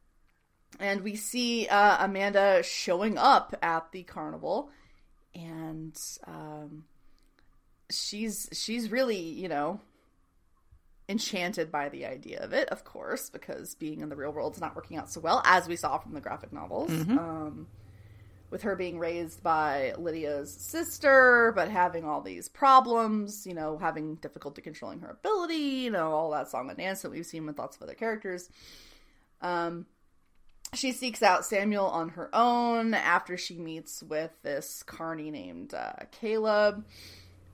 and we see uh, Amanda showing up at the carnival, and um, she's she's really you know enchanted by the idea of it, of course, because being in the real world is not working out so well, as we saw from the graphic novels. Um, with her being raised by Lydia's sister, but having all these problems, you know, having difficulty controlling her ability, you know, all that song and dance that we've seen with lots of other characters. Um, she seeks out Samuel on her own after she meets with this carny named uh, Caleb,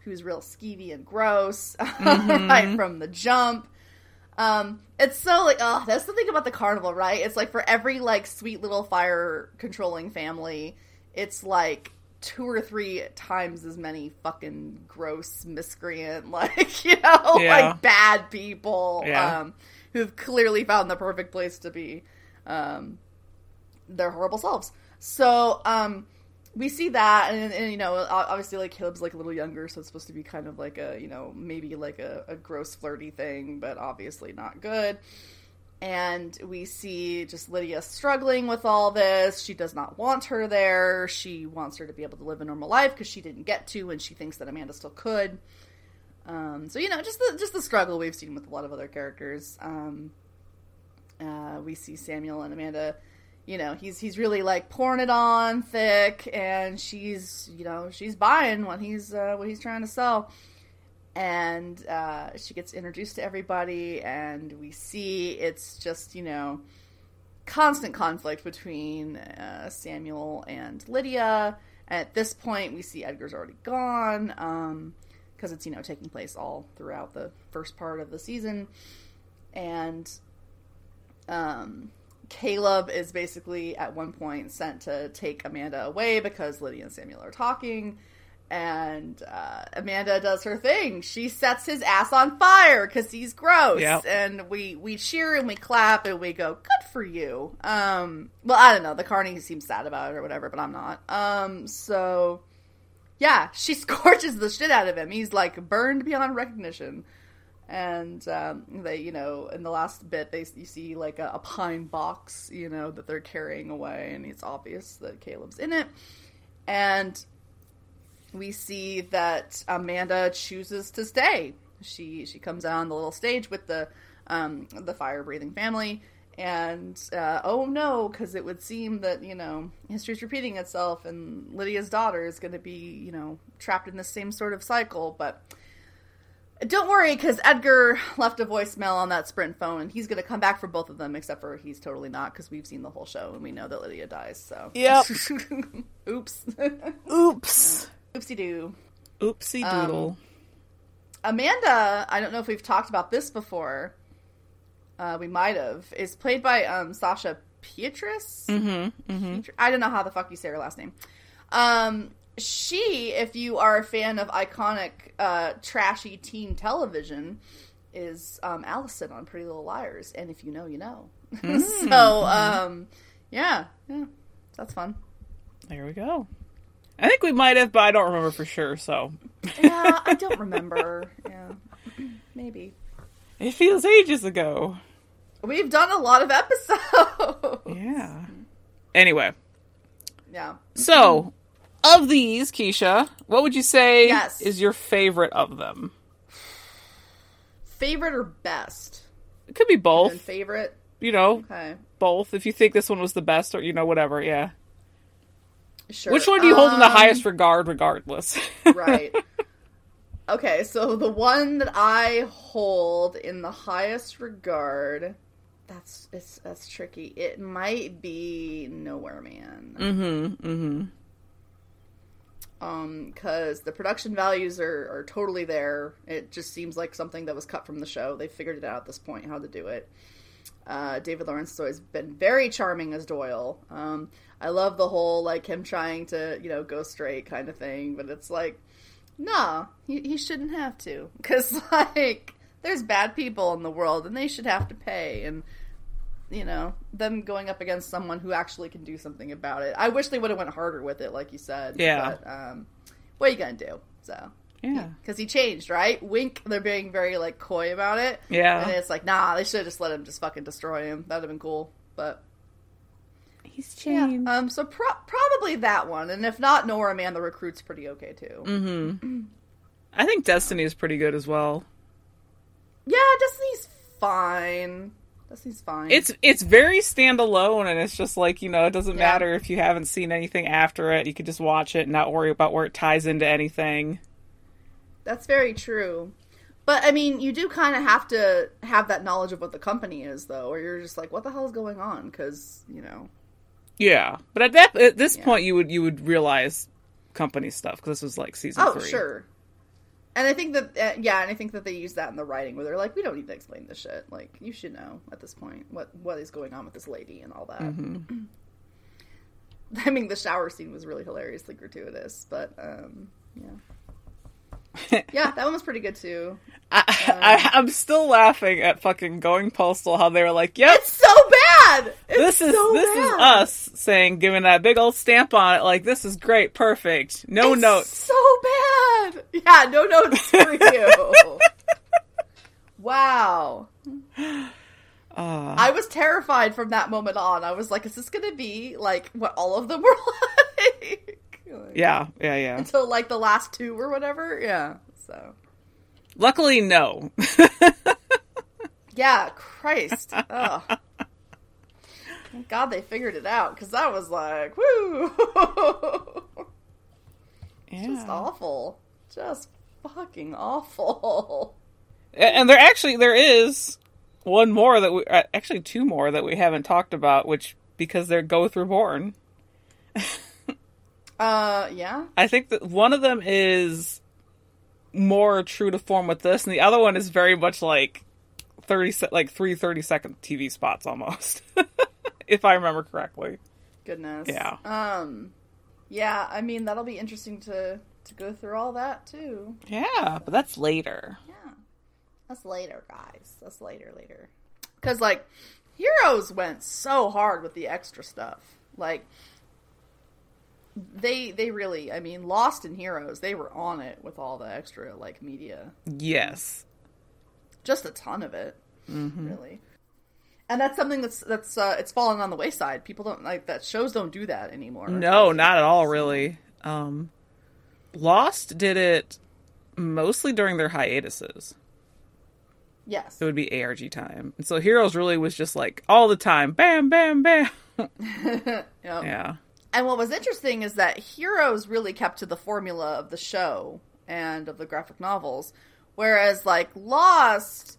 who's real skeevy and gross right from the jump. Um, it's so like, oh, that's the thing about the carnival, right? It's like for every like sweet little fire controlling family, it's like two or three times as many fucking gross miscreant, like you know, Yeah. like bad people, Yeah. um, who've clearly found the perfect place to be, um, their horrible selves. So, um, we see that, and, and you know, obviously, like Caleb's like a little younger, so it's supposed to be kind of like a, you know, maybe like a, a gross flirty thing, but obviously not good. And we see just Lydia struggling with all this. She does not want her there. She wants her to be able to live a normal life because she didn't get to, and she thinks that Amanda still could. Um, so you know, just the just the struggle we've seen with a lot of other characters. Um, uh, we see Samuel and Amanda. You know, he's he's really like pouring it on thick, and she's you know she's buying what he's uh, what he's trying to sell. And uh, she gets introduced to everybody, and we see it's just you know constant conflict between uh, Samuel and Lydia. At this point, we see Edgar's already gone. Um, because it's you know taking place all throughout the first part of the season and um Caleb is basically at one point sent to take Amanda away because Lydia and Samuel are talking and uh, Amanda does her thing. She sets his ass on fire because he's gross, Yep. and we we cheer and we clap and we go, "Good for you." Um, well, I don't know. The Carney seems sad about it or whatever, but I'm not. Um, so yeah, she scorches the shit out of him. He's like burned beyond recognition. And um, they, you know, in the last bit, they you see like a, a pine box, you know, that they're carrying away, and it's obvious that Caleb's in it. And we see that Amanda chooses to stay. She she comes out on the little stage with the um, the fire breathing family, and uh, oh no, because it would seem that you know history's repeating itself, and Lydia's daughter is going to be you know trapped in the same sort of cycle. But don't worry, because Edgar left a voicemail on that Sprint phone, and he's going to come back for both of them. Except for he's totally not, because we've seen the whole show and we know that Lydia dies. So Yep. oops, Oops. oopsie doo. Oopsie Um, doodle. Amanda, I don't know if we've talked about this before. Uh, we might have. Is played by um, Sasha Pieterse. mm-hmm. Mm-hmm. I don't know how the fuck you say her last name. Um, she, if you are a fan of iconic uh, trashy teen television, is um, Alison on Pretty Little Liars, and if you know, you know. so, um, yeah, yeah, that's fun. There we go. I think we might have, but I don't remember for sure. So Yeah, I don't remember. Yeah, maybe. it feels ages ago. We've done a lot of episodes. Yeah. Anyway, Yeah. so of these, Keisha, what would you say Yes. is your favorite of them? Favorite or best? It could be both. favorite. You know, Okay. both. If you think this one was the best, or you know, whatever. Yeah. Sure. Which one do you hold in the Um, highest regard, regardless? right. Okay, so the one that I hold in the highest regard, that's it's that's tricky. It might be Nowhere Man. mm-hmm. Mm-hmm. Um, because the production values are, are totally there. It just seems like something that was cut from the show. They figured it out at this point how to do it. Uh, David Lawrence has always been very charming as Doyle. Um, I love the whole like him trying to you know go straight kind of thing, but it's like, nah, he he shouldn't have to because like there's bad people in the world and they should have to pay and you know them going up against someone who actually can do something about it. I wish they would have went harder with it, like you said. Yeah. But um, what are you gonna do? So Yeah. because he changed, right? Wink, they're being very like coy about it. Yeah. And it's like, nah, they should have just let him just fucking destroy him. That'd have been cool. But He's yeah, changed. um, so pro- probably that one, and if not, Nowhere Man, the recruit's pretty okay too. mm-hmm. I think Destiny is pretty good as well. Yeah, Destiny's fine. Destiny's fine. It's it's very standalone, and it's just like you know, it doesn't Yeah. matter if you haven't seen anything after it. You can just watch it and not worry about where it ties into anything. That's very true. But I mean, you do kind of have to have that knowledge of what the company is, though, or you're just like, what the hell is going on? Because you know, Yeah, but at that at this Yeah. point, you would you would realize company stuff because this was like season oh three. sure. And I think that uh, yeah, and I think that they use that in the writing where they're like, we don't need to explain this shit. Like, you should know at this point what what is going on with this lady and all that. Mhm. I mean, the shower scene was really hilariously gratuitous, but um, yeah. yeah, that one was pretty good too. I, I, I'm still laughing at fucking going postal. How they were like, "Yep, It's so bad. It's this is so this is us saying, giving that big old stamp on it, like this is great, perfect, no It's notes." So bad. Yeah, no notes for you. wow. Uh, I was terrified from that moment on. I was like, is this going to be like what all of them were like? Yeah, yeah, yeah. Until like the last two or whatever. Yeah. So. Luckily, no. Yeah, Christ. Ugh. Thank God they figured it out because that was like, woo. Just awful. Just fucking awful. And there actually there is one more that we uh, actually two more that we haven't talked about, which because they're go through born. Uh, yeah. I think that one of them is more true to form with this, and the other one is very much like thirty se- like three 30 second TV spots almost, if I remember correctly. Goodness. Yeah. Um, yeah. I mean, that'll be interesting to to go through all that too. Yeah, but that's later. Yeah. That's later, guys. That's later, later. Because like, Heroes went so hard with the extra stuff. Like, they they really. I mean, Lost in Heroes, they were on it with all the extra like media. Yes. just a ton of it, Mm-hmm. really. And that's something that's that's uh, it's fallen on the wayside. People don't like that. Shows don't do that anymore. No, not at all, really. Um, Lost did it mostly during their hiatuses. Yes. It would be ARG time, and so Heroes really was just like all the time, bam, bam, bam. Yep. yeah, And what was interesting is that Heroes really kept to the formula of the show and of the graphic novels, whereas like Lost,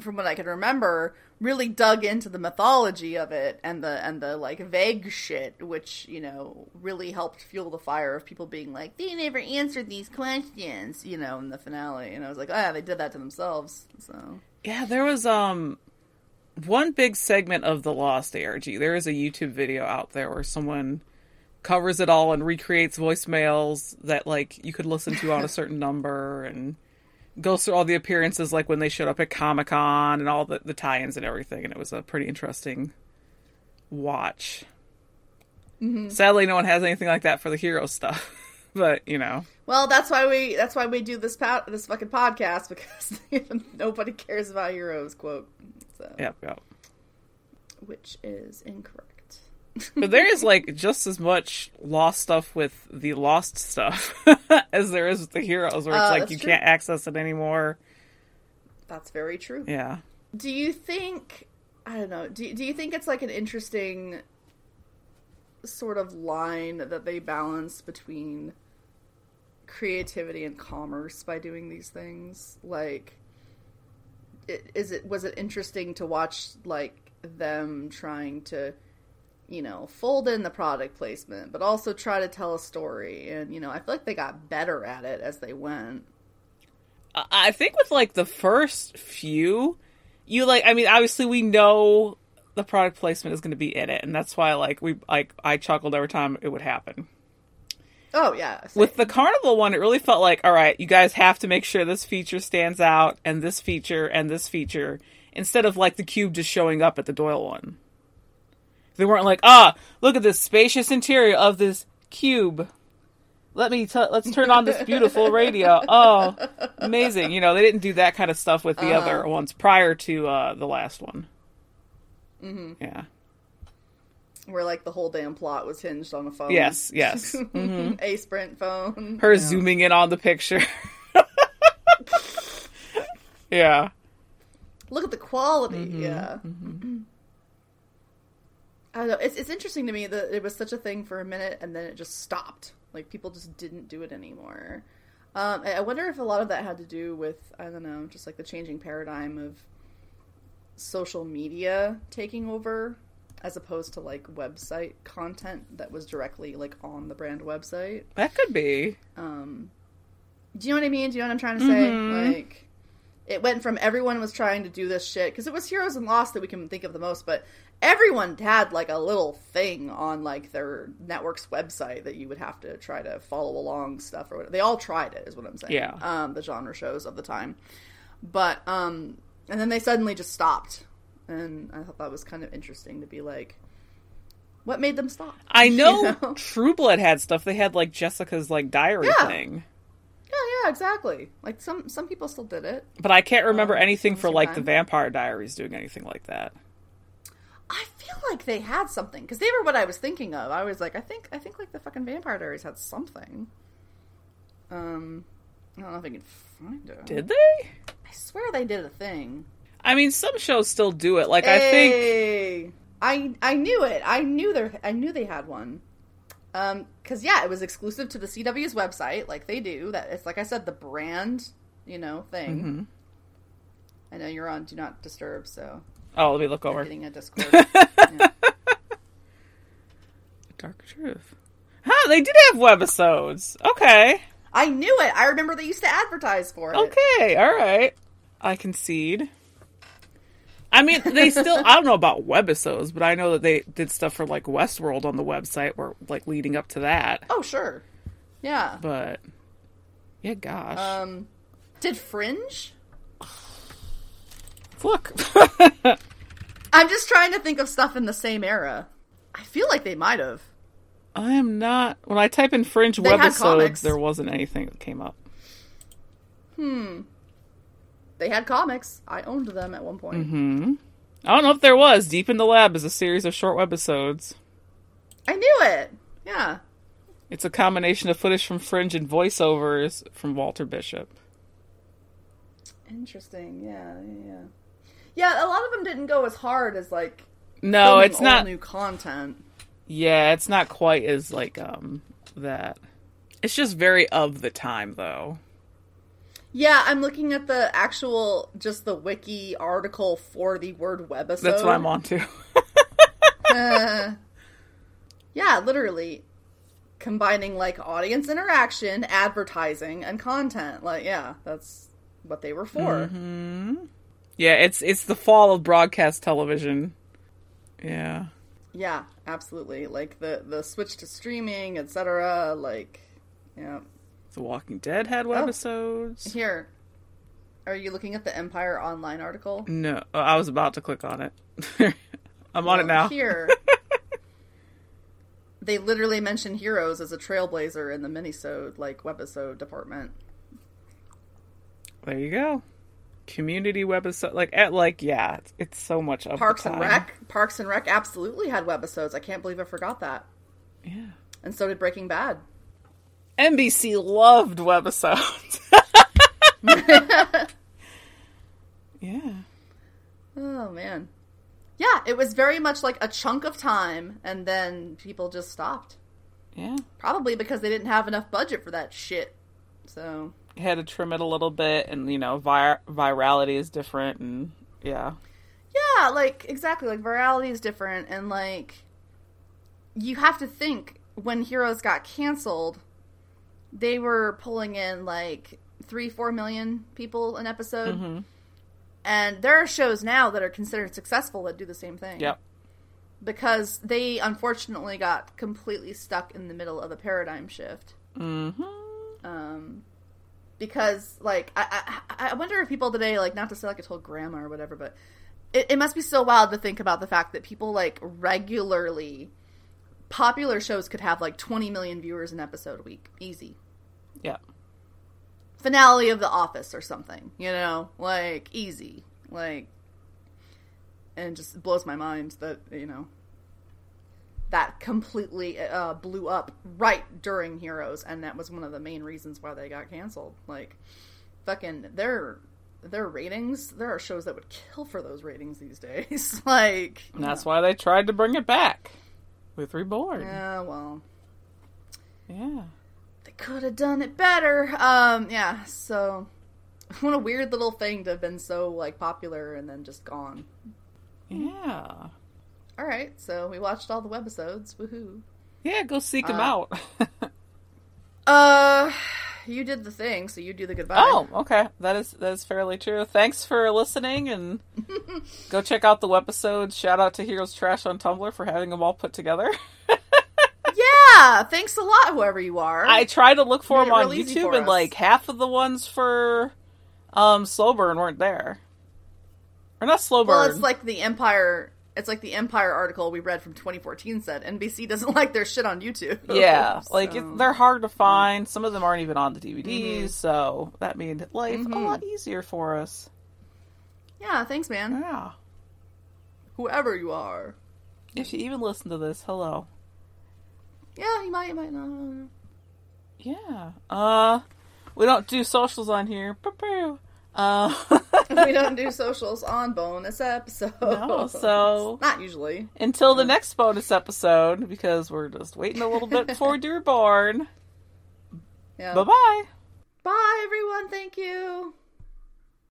from what I can remember, really dug into the mythology of it and the and the like vague shit, which you know really helped fuel the fire of people being like, they never answered these questions, you know, in the finale. And I was like, oh yeah, they did that to themselves. So yeah. There was um one big segment of the Lost ARG. There is a YouTube video out there where someone covers it all and recreates voicemails that like you could listen to on a certain number and goes through all the appearances like when they showed up at Comic Con and all the, the tie-ins and everything and it was a pretty interesting watch. Mm-hmm. Sadly no one has anything like that for the hero stuff. but, you know. Well, that's why we that's why we do this po- this fucking podcast because nobody cares about heroes. Quote. So, Yep, yep. which is incorrect. But there is like just as much lost stuff with the lost stuff as there is with the heroes, where it's Uh, like you true. can't access it anymore. That's very true. Yeah. Do you think I don't know? Do do you think it's like an interesting sort of line that they balance between creativity and commerce by doing these things? Like, is it was it interesting to watch like them trying to you know fold in the product placement but also try to tell a story and you know i feel like they got better at it as they went I- think with like the first few, you like. I mean, obviously we know the product placement is going to be in it, and that's why like we like I chuckled every time it would happen. oh yeah same. With the carnival one, it really felt like, all right, you guys have to make sure this feature stands out, and this feature, and this feature, instead of like the cube just showing up at the Doyle one. They weren't like, ah, look at this spacious interior of this cube. Let me t- let's turn on this beautiful radio. Oh, amazing! You know, they didn't do that kind of stuff with the other ones prior to uh, the last one. Mm-hmm. Yeah. where like the whole damn plot was hinged on a phone Yes. Yes. hmm a sprint phone Her Yeah. zooming in on the picture. yeah. look at the quality Mm-hmm, yeah i don't know it's, it's interesting to me that it was such a thing for a minute and then it just stopped like people just didn't do it anymore um, I wonder if a lot of that had to do with I don't know, just like the changing paradigm of social media taking over, as opposed to like website content that was directly like on the brand website. That could be. Um, do you know what I mean? Do you know what I'm trying to say? Mhm. Like, it went from everyone was trying to do this shit because it was Heroes and Lost that we can think of the most, but everyone had like a little thing on like their network's website that you would have to try to follow along stuff or whatever. They all tried it, is what I'm saying. Yeah. Um, the genre shows of the time, but um, and then they suddenly just stopped, and I thought that was kind of interesting to be like, what made them stop? I know, You know? True Blood had stuff. They had like Jessica's like diary Yeah. thing, Yeah, yeah, exactly. Like some some people still did it. but I can't remember Um, anything for like the. Vampire Diaries doing anything like that. I feel like they had something because they were what I was thinking of. I was like, I think, I think like the fucking Vampire Diaries had something. Um, I don't know if I can find it. Did they? I swear they did a thing. I mean, some shows still do it. Like I think I I knew it. I knew there. I knew they had one. Um, because yeah, it was exclusive to the CW's website, like they do. That it's like I said, the brand, you know, thing. Mm-hmm. I know you're on Do Not Disturb, so Oh, let me look over. getting a Discord. Yeah. Dark Truth. Huh, they did have webisodes. Okay. I knew it. I remember they used to advertise for it. Okay, all right. I concede. I mean, they still, I don't know about webisodes, but I know that they did stuff for like Westworld on the website or like leading up to that. Oh, sure. Yeah. But, yeah, gosh. Um, did Fringe? Look. I'm just trying to think of stuff in the same era. I feel like they might have. I am not, when I type in Fringe They webisodes, there wasn't anything that came up. Hmm. They had comics. I owned them at one point. hmm I don't know if there was. Deep in the Lab is a series of short webisodes. I knew it. Yeah. It's a combination of footage from Fringe and voiceovers from Walter Bishop. Interesting. Yeah, yeah, yeah. A lot of them didn't go as hard as like No, it's not. new content. Yeah, it's not quite as like um that. It's just very of the time though. Yeah, I'm looking at the actual, just the wiki article for the word webisode. That's what I'm on to. Uh, yeah, literally combining like audience interaction, advertising, and content. Like, yeah, that's what they were for. Mm-hmm. Yeah, it's it's the fall of broadcast television. Yeah. Yeah, absolutely. Like the the switch to streaming, etc. Like, yeah. The Walking Dead had webisodes. Oh, here, are you looking at the Empire Online article? No, oh, I was about to click on it. I'm on it now. Here, they literally mention Heroes as a trailblazer in the minisode, like webisode department. There you go. Community webisode, like at like yeah, it's, it's so much of Parks and. Rec, Parks and Rec absolutely had webisodes. I can't believe I forgot that. Yeah. And so did Breaking Bad. NBC loved webisodes. yeah. Oh man. Yeah, it was very much like a chunk of time, and then people just stopped. Yeah. Probably because they didn't have enough budget for that shit. So had to trim it a little bit, and you know, vir- virality is different, and yeah. yeah, like exactly, like virality is different, and like you have to think when Heroes got canceled, they were pulling in like three, four million people an episode, hmm and there are shows now that are considered successful that do the same thing. Yep. because they unfortunately got completely stuck in the middle of a paradigm shift. hmm Um, because like I, I I wonder if people today like not to say like I told grandma or whatever, but it, it must be so wild to think about the fact that people like regularly popular shows could have like 20 million viewers an episode a week, easy. Yeah. Finale of The Office or something, you know, like easy, like, and it just blows my mind that you know that completely uh, blew up right during Heroes, and that was one of the main reasons why they got canceled. Like, fucking their their ratings. There are shows that would kill for those ratings these days. like, And that's why they tried to bring it back with Reborn. yeah, well, Yeah. they could have done it better. Um, yeah. So, what a weird little thing to have been so like popular and then just gone. Yeah. All right, so we watched all the webisodes. Woohoo! Yeah, go seek them Uh, out. Uh, you did the thing, so you do the goodbye. Oh, okay. That is that is fairly true. Thanks for listening, and go check out the webisodes. Shout out to Heroes Trash on Tumblr for having them all put together. yeah, thanks a lot, whoever you are. I tried to look for them on YouTube, and us. like half of the ones for um Slow Burn weren't there, or not Slow Burn. well, it's like the Empire. It's like the Empire article we read from 2014 said NBC doesn't like their shit on YouTube. yeah, like it, they're hard to find. Some of them aren't even on the DVDs, so that made life a lot easier for us. yeah, thanks, man. Yeah. Whoever you are. If you even listen to this, hello. Yeah, you might, you might not. Yeah. Uh, we don't do socials on here. Boo-boo. Uh, we don't do socials on bonus episodes. No, so- not usually. until the next bonus episode, because we're just waiting a little bit before Reborn. Yeah. Bye bye. Bye, everyone. Thank you.